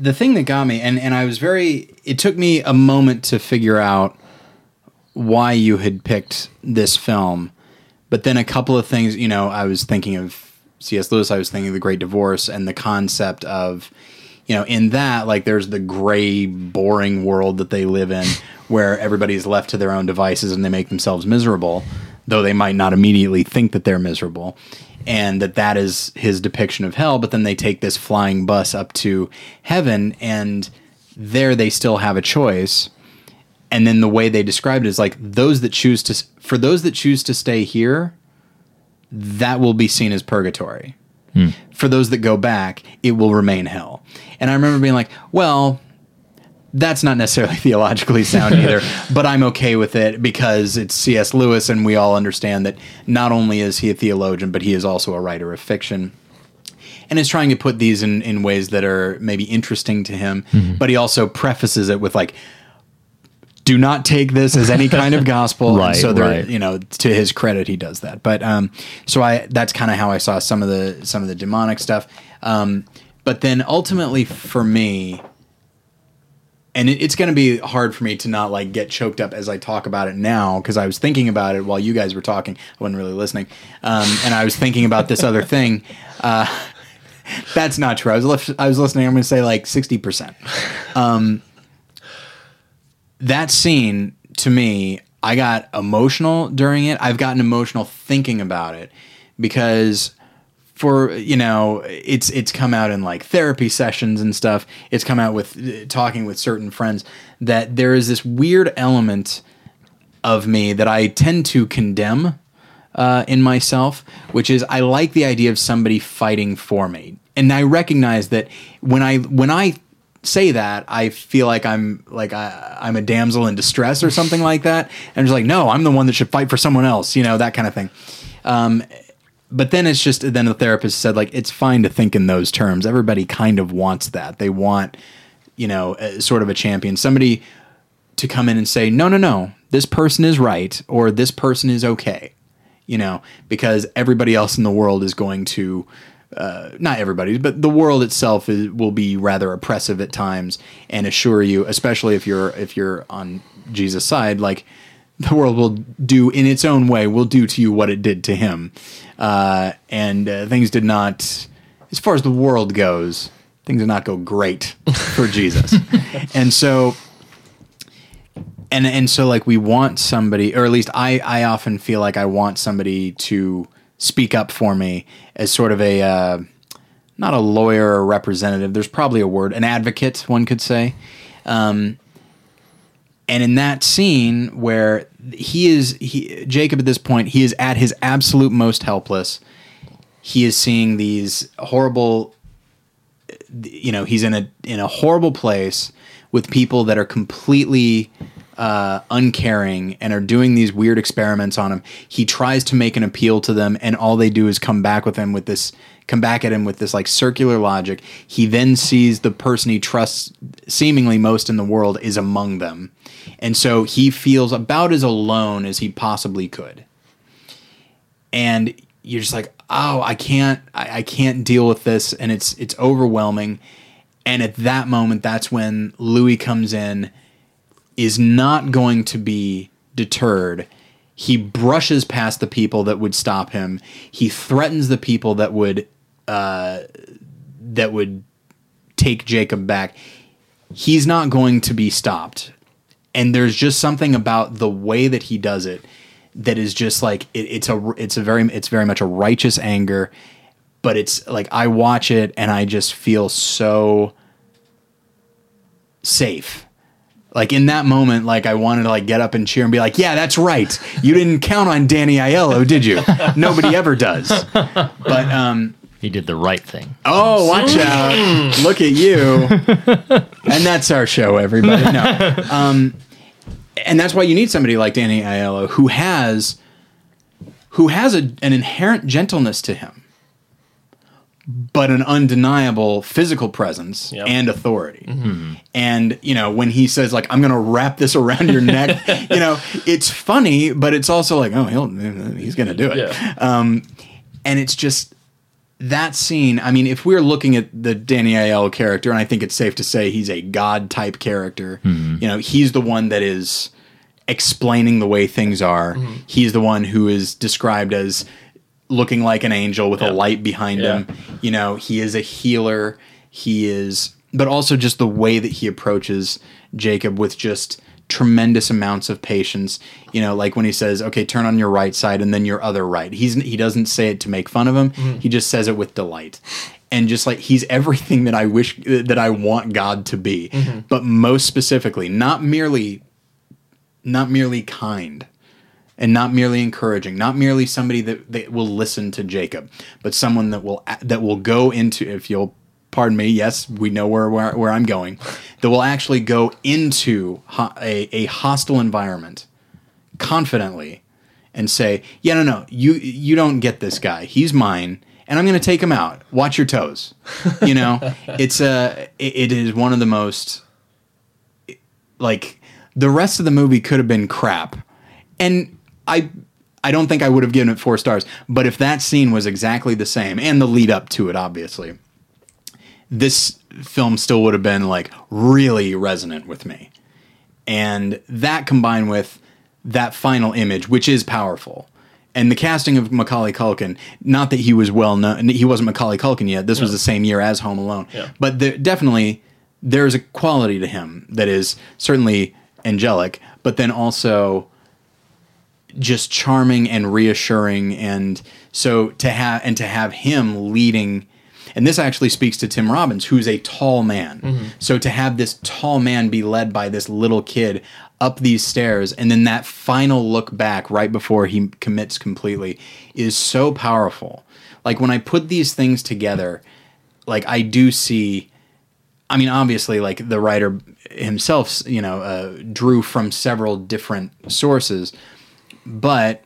the thing that got me, and and I was very. It took me a moment to figure out why you had picked this film, but then a couple of things. You know, I was thinking of C.S. Lewis. I was thinking of the Great Divorce and the concept of you know, in that, like, there's the gray, boring world that they live in where everybody's left to their own devices and they make themselves miserable, though they might not immediately think that they're miserable. And that that is his depiction of hell. But then they take this flying bus up to heaven, and there they still have a choice. And then the way they described it is like those that choose to, for those that choose to stay here, that will be seen as purgatory. Hmm. For those that go back, it will remain hell. And I remember being like, well, that's not necessarily theologically sound either, but I'm okay with it because it's C.S. Lewis and we all understand that not only is he a theologian, but he is also a writer of fiction. And is trying to put these in, in ways that are maybe interesting to him, but he also prefaces it with like, do not take this as any kind of gospel. And Right, so there, right. you know, to his credit, he does that. But um, so I that's kind of how I saw some of the some of the demonic stuff. Um, but then ultimately for me, and it, it's going to be hard for me to not like get choked up as I talk about it now because I was thinking about it while you guys were talking. I wasn't really listening, um, and I was thinking about this other thing. Uh, that's not true. I was lif- I was listening. I'm going to say like sixty percent. Um, that scene to me, I got emotional during it. I've gotten emotional thinking about it because for you know it's it's come out in like therapy sessions and stuff. It's come out with uh, talking with certain friends that there is this weird element of me that i tend to condemn uh, in myself which is i like the idea of somebody fighting for me. And i recognize that when i when i say that i feel like i'm like I, i'm a damsel in distress or something like that. And just like no i'm the one that should fight for someone else you know that kind of thing. Um, but then it's just then the therapist said like it's fine to think in those terms. Everybody kind of wants that. They want you know a, sort of a champion somebody to come in and say no no no this person is right or this person is okay you know because everybody else in the world is going to uh, not everybody, but the world itself is, will be rather oppressive at times, and assure you, especially if you're if you're on Jesus' side, like the world will do in its own way, will do to you what it did to him, uh, and uh, things did not, as far as the world goes, things did not go great for Jesus, and so and and so like we want somebody or at least i i often feel like i want somebody to speak up for me as sort of a uh, not a lawyer or representative. There's probably a word an advocate one could say. Um, and in that scene where he is he jacob at this point he is at his absolute most helpless he is seeing these horrible you know he's in a in a horrible place with people that are completely uh, uncaring and are doing these weird experiments on him. He tries to make an appeal to them, and all they do is come back with him with this, come back at him with this like circular logic. He then sees the person he trusts seemingly most in the world is among them, and so he feels about as alone as he possibly could. And you're just like, oh, I can't, I, I can't deal with this, and it's it's overwhelming. And at that moment, that's when Louis comes in is not going to be deterred. He brushes past the people that would stop him. He threatens the people that would uh, that would take Jacob back. He's not going to be stopped. And there's just something about the way that he does it that is just like it, it's a it's a very it's very much a righteous anger, but it's like I watch it and I just feel so safe like in that moment, like I wanted to like get up and cheer and be like, "Yeah, that's right. You didn't count on Danny Aiello, did you? Nobody ever does." But um, He did the right thing. oh, watch out! Look at you. And that's our show, everybody. No, um, and that's why you need somebody like Danny Aiello who has who has a, an inherent gentleness to him, but an undeniable physical presence Yep. and authority. And you know, when he says like I'm going to wrap this around your neck, you know, it's funny, but it's also like, oh, he'll he's going to do it. Yeah. Um and it's just that scene. I mean, if we're looking at the Danny Aiello character, and I think it's safe to say he's a god type character, mm-hmm. you know, he's the one that is explaining the way things are. Mm-hmm. He's the one who is described as looking like an angel with a light behind Yeah. him. You know, he is a healer. He is, but also just the way that he approaches Jacob with just tremendous amounts of patience. You know, like when he says, "Okay, turn on your right side and then your other right." He's he doesn't say it to make fun of him. Mm-hmm. He just says it with delight. And just like he's everything that I wish that I want God to be, mm-hmm. but most specifically, not merely not merely kind and not merely encouraging, not merely somebody that, that will listen to Jacob, but someone that will that will go into if you'll pardon me, yes, we know where where, where I'm going, that will actually go into ho- a, a hostile environment confidently and say, "Yeah, no, no, you you don't get this guy. He's mine." And I'm going to take him out. Watch your toes. You know, it's uh, a. It, it is one of the most like the rest of the movie could have been crap and i i don't think i would have given it four stars but if that scene was exactly the same and the lead up to it obviously this film still would have been like really resonant with me and that combined with that final image which is powerful and the casting of Macaulay Culkin, not that he was well known, he wasn't Macaulay Culkin yet. This was the same year as Home Alone, Yeah. but there, definitely there's a quality to him that is certainly angelic, but then also just charming and reassuring. And so to have and to have him leading, and this actually speaks to Tim Robbins, who's a tall man. So to have this tall man be led by this little kid up these stairs, and then that final look back right before he commits completely is so powerful. Like when I put these things together, like I do see I mean, obviously, like the writer himself, you know, uh, drew from several different sources. But,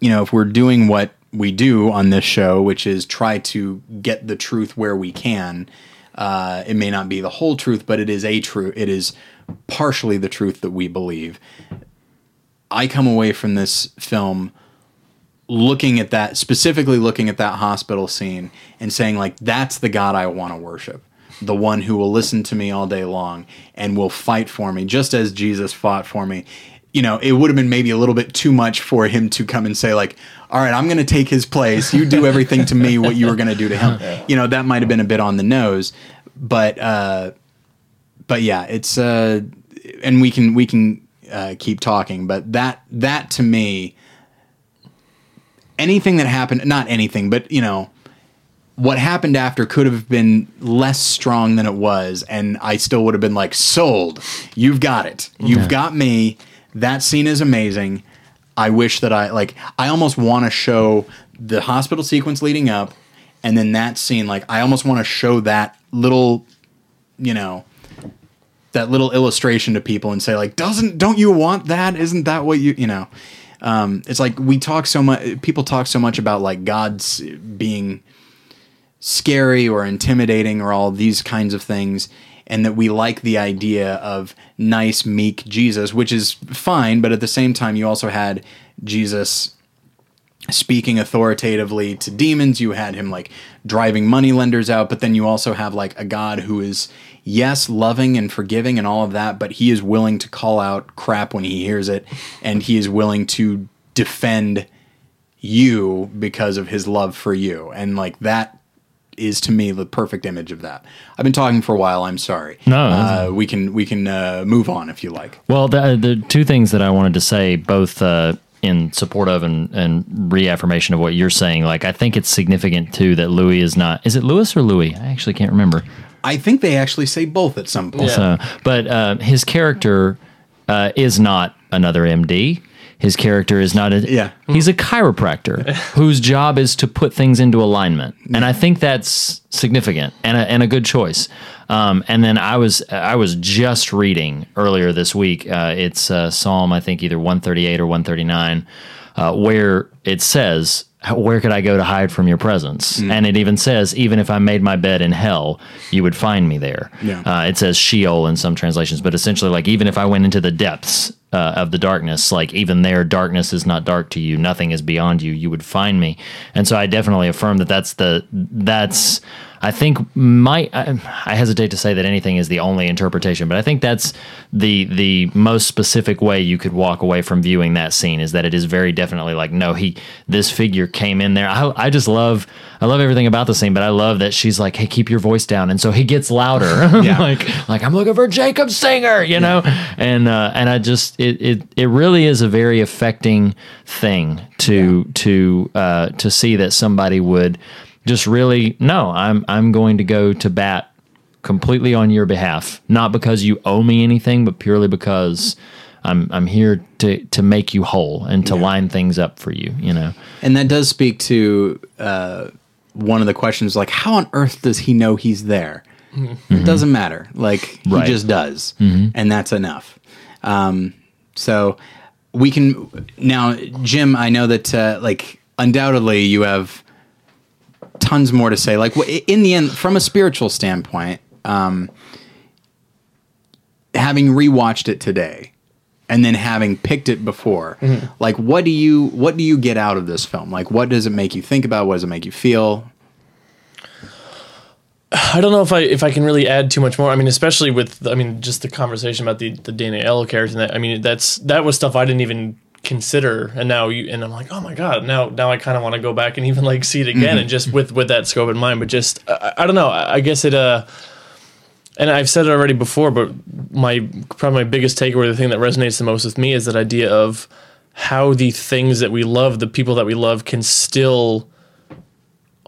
you know, if we're doing what we do on this show, which is try to get the truth where we can, uh, it may not be the whole truth, but it is a truth. It is partially the truth that we believe. I come away from this film looking at that specifically looking at that hospital scene and saying like that's the god i want to worship the one who will listen to me all day long and will fight for me just as jesus fought for me you know it would have been maybe a little bit too much for him to come and say like all right i'm going to take his place. You do everything to me what you were going to do to him. You know that might have been a bit on the nose but uh but yeah it's uh and we can we can uh, keep talking but that that to me anything that happened not anything but you know what happened after could have been less strong than it was and i still would have been like sold. You've got it. You've Yeah. got me. That scene is amazing i wish that i like i almost want to show the hospital sequence leading up and then that scene like i almost want to show that little you know that little illustration to people and say like doesn't don't you want that? Isn't that what you you know? Um, it's like we talk so much people talk so much about like god's being scary or intimidating or all these kinds of things and that we like the idea of nice meek jesus which is fine but at the same time you also had jesus speaking authoritatively to demons. You had him like driving money lenders out but then you also have like a god who is yes loving and forgiving and all of that but he is willing to call out crap when he hears it and he is willing to defend you because of his love for you. And like that is to me the perfect image of that i've been talking for a while i'm sorry No, uh, we can we can uh, move on if you like Well, the, the two things that I wanted to say, both uh, in support of and, and reaffirmation of what you're saying, like I think it's significant too that Louis is not. Is it Louis or Louis? I actually can't remember. i think they actually say both at some point Yeah. So, but uh, his character uh, is not another MD. His character is not a. Yeah. He's a chiropractor whose job is to put things into alignment, and I think that's significant and a, and a good choice. Um, and then I was I was just reading earlier this week. Uh, it's uh, Psalm I think either one thirty eight or one thirty nine, uh, where it says. Where could I go to hide from your presence? And it even says, even if I made my bed in hell, you would find me there. Yeah. Uh, it says Sheol in some translations, but essentially, like even if I went into the depths uh, of the darkness, like even there, darkness is not dark to you. Nothing is beyond you. You would find me, and so I definitely affirm that that's the that's. I think my I, I hesitate to say that anything is the only interpretation, but I think that's the the most specific way you could walk away from viewing that scene is that it is very definitely like no he this figure came in there. I I just love I love everything about the scene, but I love that she's like hey keep your voice down, and so he gets louder. Yeah. like like I'm looking for Jacob Singer, you know, and uh, and I just it, it it really is a very affecting thing to to uh, to see that somebody would just really no, I'm I'm going to go to bat completely on your behalf, not because you owe me anything, but purely because. I'm I'm here to to make you whole and to line things up for you. You know. And that does speak to uh, one of the questions like, how on earth does he know he's there? It doesn't matter. Like, Right. he just does. And that's enough. Um, so we can. Now, Jim, I know that, uh, like, undoubtedly you have tons more to say. Like, in the end, from a spiritual standpoint, um, having rewatched it today, and then having picked it before like what do you what do you get out of this film like what does it make you think about what does it make you feel I don't know if I if I can really add too much more. I mean, especially with I mean just the conversation about the the Danny Aiello character. And that I mean, that's that was stuff I didn't even consider, and now you and I'm like, oh my god, now now I kind of want to go back and even like see it again, and just with with that scope in mind. But just I, I don't know. I, I guess it uh. And I've said it already before, but my probably my biggest takeaway, the thing that resonates the most with me, is that idea of how the things that we love, the people that we love, can still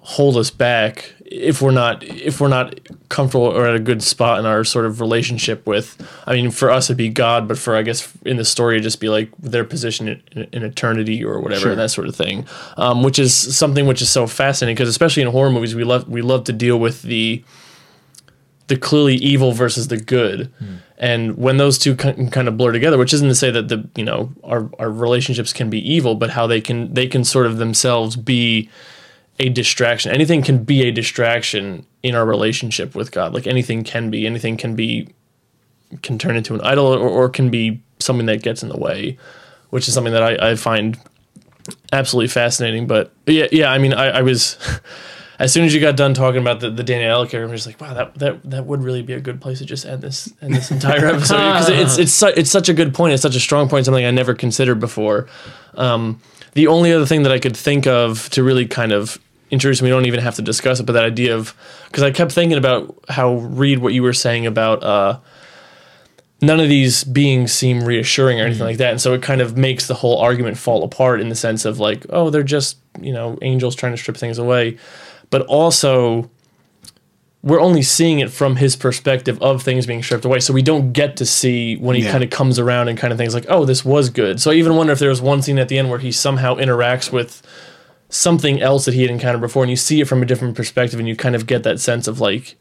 hold us back if we're not if we're not comfortable or at a good spot in our sort of relationship with i mean for us it'd be god but for i guess in the story it'd just be like their position in, in eternity or whatever Sure. that sort of thing. Um, which is something which is so fascinating because especially in horror movies we love we love to deal with the the clearly evil versus the good. And when those two can kind of blur together which isn't to say that the you know our, our relationships can be evil but how they can they can sort of themselves be a distraction anything can be a distraction in our relationship with god like anything can be anything can be can turn into an idol or, or can be something that gets in the way which is something that I, I find absolutely fascinating. But yeah, yeah. I mean, I, I was as soon as you got done talking about the, the Danny Aiello character, I'm just like, wow, that, that that would really be a good place to just end this end this entire episode because it's it's su- it's such a good point. It's such a strong point. Something I never considered before. Um, the only other thing that I could think of to really kind of introduce, and we don't even have to discuss it, but that idea of because I kept thinking about how Reed what you were saying about. Uh, none of these beings seem reassuring or anything like that and so it kind of makes the whole argument fall apart in the sense of like oh they're just you know angels trying to strip things away but also we're only seeing it from his perspective of things being stripped away so we don't get to see when he Yeah. kind of comes around and kind of things like oh this was good so i even wonder if there was one scene at the end where he somehow interacts with something else that he had encountered before and you see it from a different perspective and you kind of get that sense of like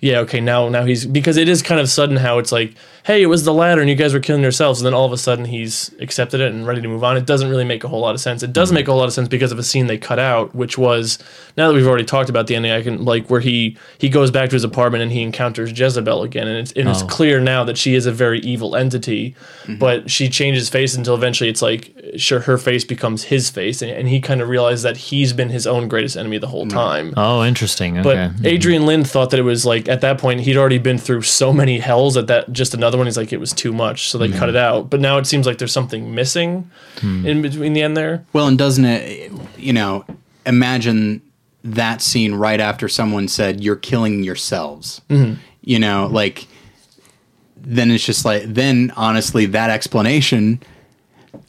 yeah, okay, now now he's because it is kind of sudden how it's like, hey, it was the ladder and you guys were killing yourselves, and then all of a sudden he's accepted it and ready to move on. It doesn't really make a whole lot of sense. It does mm-hmm. make a whole lot of sense because of a scene they cut out, which was now that we've already talked about the ending, I can like where he he goes back to his apartment and he encounters Jezebel again, and it's and it's Oh. clear now that she is a very evil entity, mm-hmm. but she changes face until eventually it's like sure her face becomes his face, and, and he kind of realizes that he's been his own greatest enemy the whole mm. time. Oh, interesting. But Okay. Mm-hmm. Adrian Lyne thought that it was like at that point he'd already been through so many hells that that just another one. He's like it was too much, so they cut mm-hmm. it out. But now it seems like there's something missing hmm. in between the end there. Well, and doesn't it, you know, imagine that scene right after someone said, You're killing yourselves. Mm-hmm. You know, like, then it's just like, then honestly, that explanation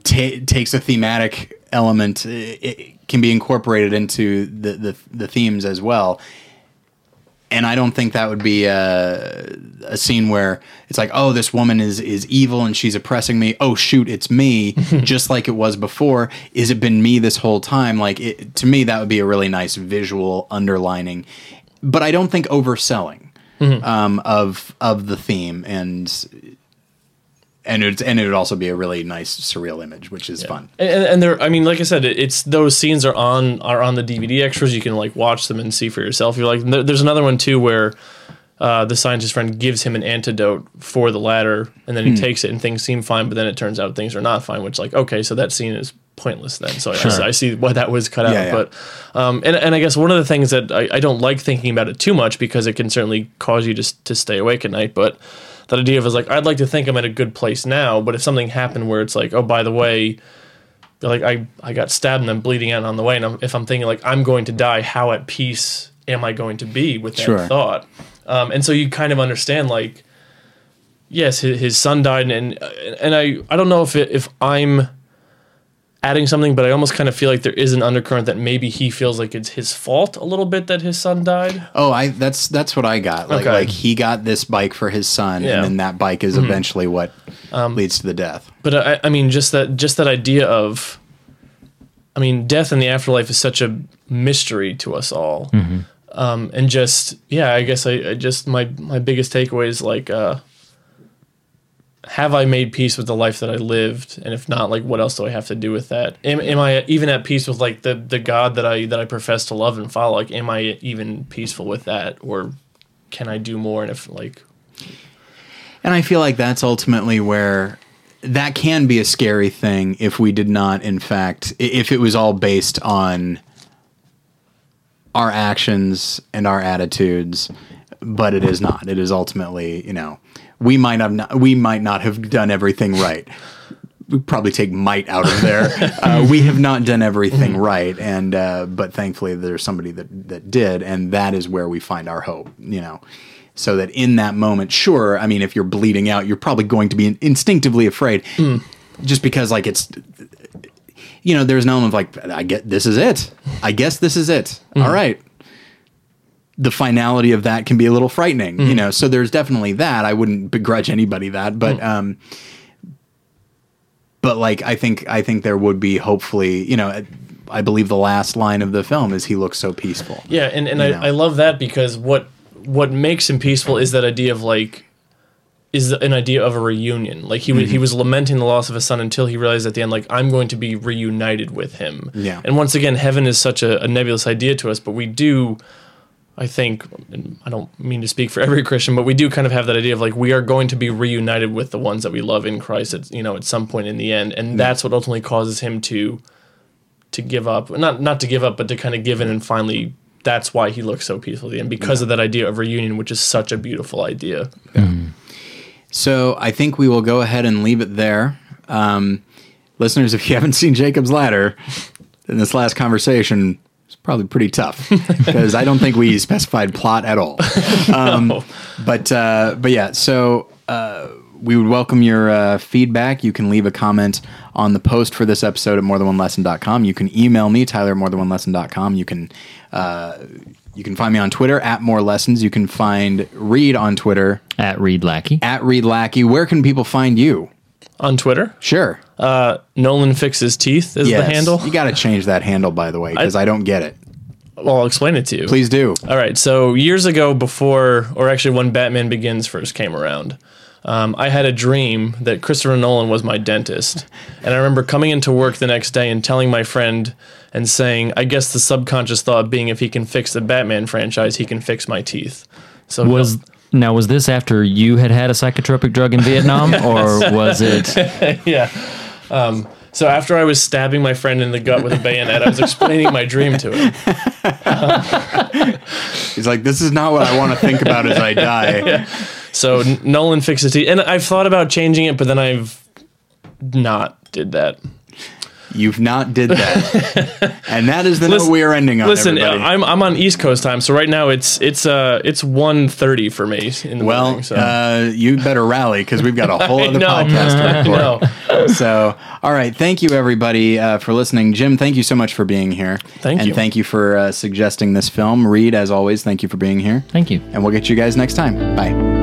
ta- takes a thematic element, it, it can be incorporated into the, the, the themes as well. And I don't think that would be a, a scene where it's like, oh, this woman is is evil and she's oppressing me. Oh shoot, it's me, just like it was before. Is it been me this whole time? Like it, to me, that would be a really nice visual underlining. But I don't think overselling um, of of the theme and and it and it would also be a really nice surreal image, which is fun. And, and, there, I mean, like I said, it's those scenes are on are on the DVD extras. You can like watch them and see for yourself. You're like, there's another one too where uh, the scientist friend gives him an antidote for the ladder, and then he takes it, and things seem fine, but then it turns out things are not fine. Which like, okay, so that scene is pointless then. So I, I see why that was cut out. Yeah, yeah. But um, and and I guess one of the things that I, I don't like thinking about it too much because it can certainly cause you to to stay awake at night, but. That idea of is like I'd like to think I'm at a good place now, but if something happened where it's like, oh, by the way, like I, I got stabbed and I'm bleeding out on the way and I'm, if i'm thinking like i'm going to die how at peace am i going to be with that Sure. thought um, and so you kind of understand like yes his, his son died and and i i don't know if it, if i'm adding something but i almost kind of feel like there is an undercurrent that maybe he feels like it's his fault a little bit that his son died Oh, I that's that's what I got. Like Okay. like he got this bike for his son, Yeah. and then that bike is eventually what leads to the death. but I, I mean just that just that idea of i mean death in the afterlife is such a mystery to us all um, and just yeah i guess I, I just my my biggest takeaway is like uh have i made peace with the life that i lived? And if not like what else do i have to do with that? Am, am i even at peace with like the the god that i that i profess to love and follow? Like am i even peaceful with that? Or can i do more? And if like And I feel like that's ultimately where that can be a scary thing if we did not, in fact, if it was all based on our actions and our attitudes, but it is not. It is ultimately, you know, we might have not, we might not have done everything right. We probably take might out of there. uh, we have not done everything right, and uh, but thankfully there's somebody that that did, and that is where we find our hope. You know, so that in that moment, sure, I mean, if you're bleeding out, you're probably going to be instinctively afraid, just because like it's you know, there's an element of like, I get this is it. I guess this is it. All right. The finality of that can be a little frightening, you mm-hmm. know. So there's definitely that. I wouldn't begrudge anybody that, but mm. um, but like I think I think there would be hopefully, you know, I believe the last line of the film is he looks so peaceful. Yeah, and, and I, know. I love that because what what makes him peaceful is that idea of like is an idea of a reunion. Like he wa he mm-hmm. was lamenting the loss of his son until he realized at the end, like I'm going to be reunited with him. Yeah. And once again, heaven is such a, a nebulous idea to us, but we do, I think, and I don't mean to speak for every Christian, but we do kind of have that idea of like we are going to be reunited with the ones that we love in Christ. At you know at some point in the end, and that's what ultimately causes him to to give up. Not not to give up, but to kind of give in and finally. That's why he looks so peaceful at the end because of that idea of reunion, which is such a beautiful idea. So I think we will go ahead and leave it there. Um, listeners, if you haven't seen Jacob's Ladder, in this last conversation is probably pretty tough because I don't think we specified plot at all. Um, But uh, but yeah, so uh, we would welcome your uh, feedback. You can leave a comment on the post for this episode at morethanonelesson.com. You can email me, Tyler at morethanonelesson.com. You can uh, you can find me on Twitter at more lessons. You can find Reed on Twitter At Reed Lackey. at Reed Lackey. Where can people find you? On Twitter, Sure. uh, Nolan fixes teeth is the handle. You got to change that handle, by the way, because I, don't get it. Well, I'll explain it to you. Please do. All right. So years ago, before, or actually when Batman Begins first came around, um, I had a dream that Christopher Nolan was my dentist, and I remember coming into work the next day and telling my friend and saying, "I guess the subconscious thought being, if he can fix the Batman franchise, he can fix my teeth." So Was now was this after you had had a psychotropic drug in Vietnam, or was it? yeah. Um, so after I was stabbing my friend in the gut with a bayonet, I was explaining my dream to him. He's like, this is not what I want to think about as I die. So N- Nolan fixes teeth, and I've thought about changing it, but then I've not did that. You've not did that, and that is the Listen- note we are ending on. Listen, everybody. I'm I'm on East Coast time, so right now it's it's uh it's 1.30 for me in the well, morning. So. uh, you better rally because we've got a whole other know. podcast to record. So, all right. Thank you, everybody, uh, for listening. Jim, thank you so much for being here. Thank and you. thank you for uh, suggesting this film. Reed, as always, thank you for being here. Thank you. And we'll get you guys next time. Bye.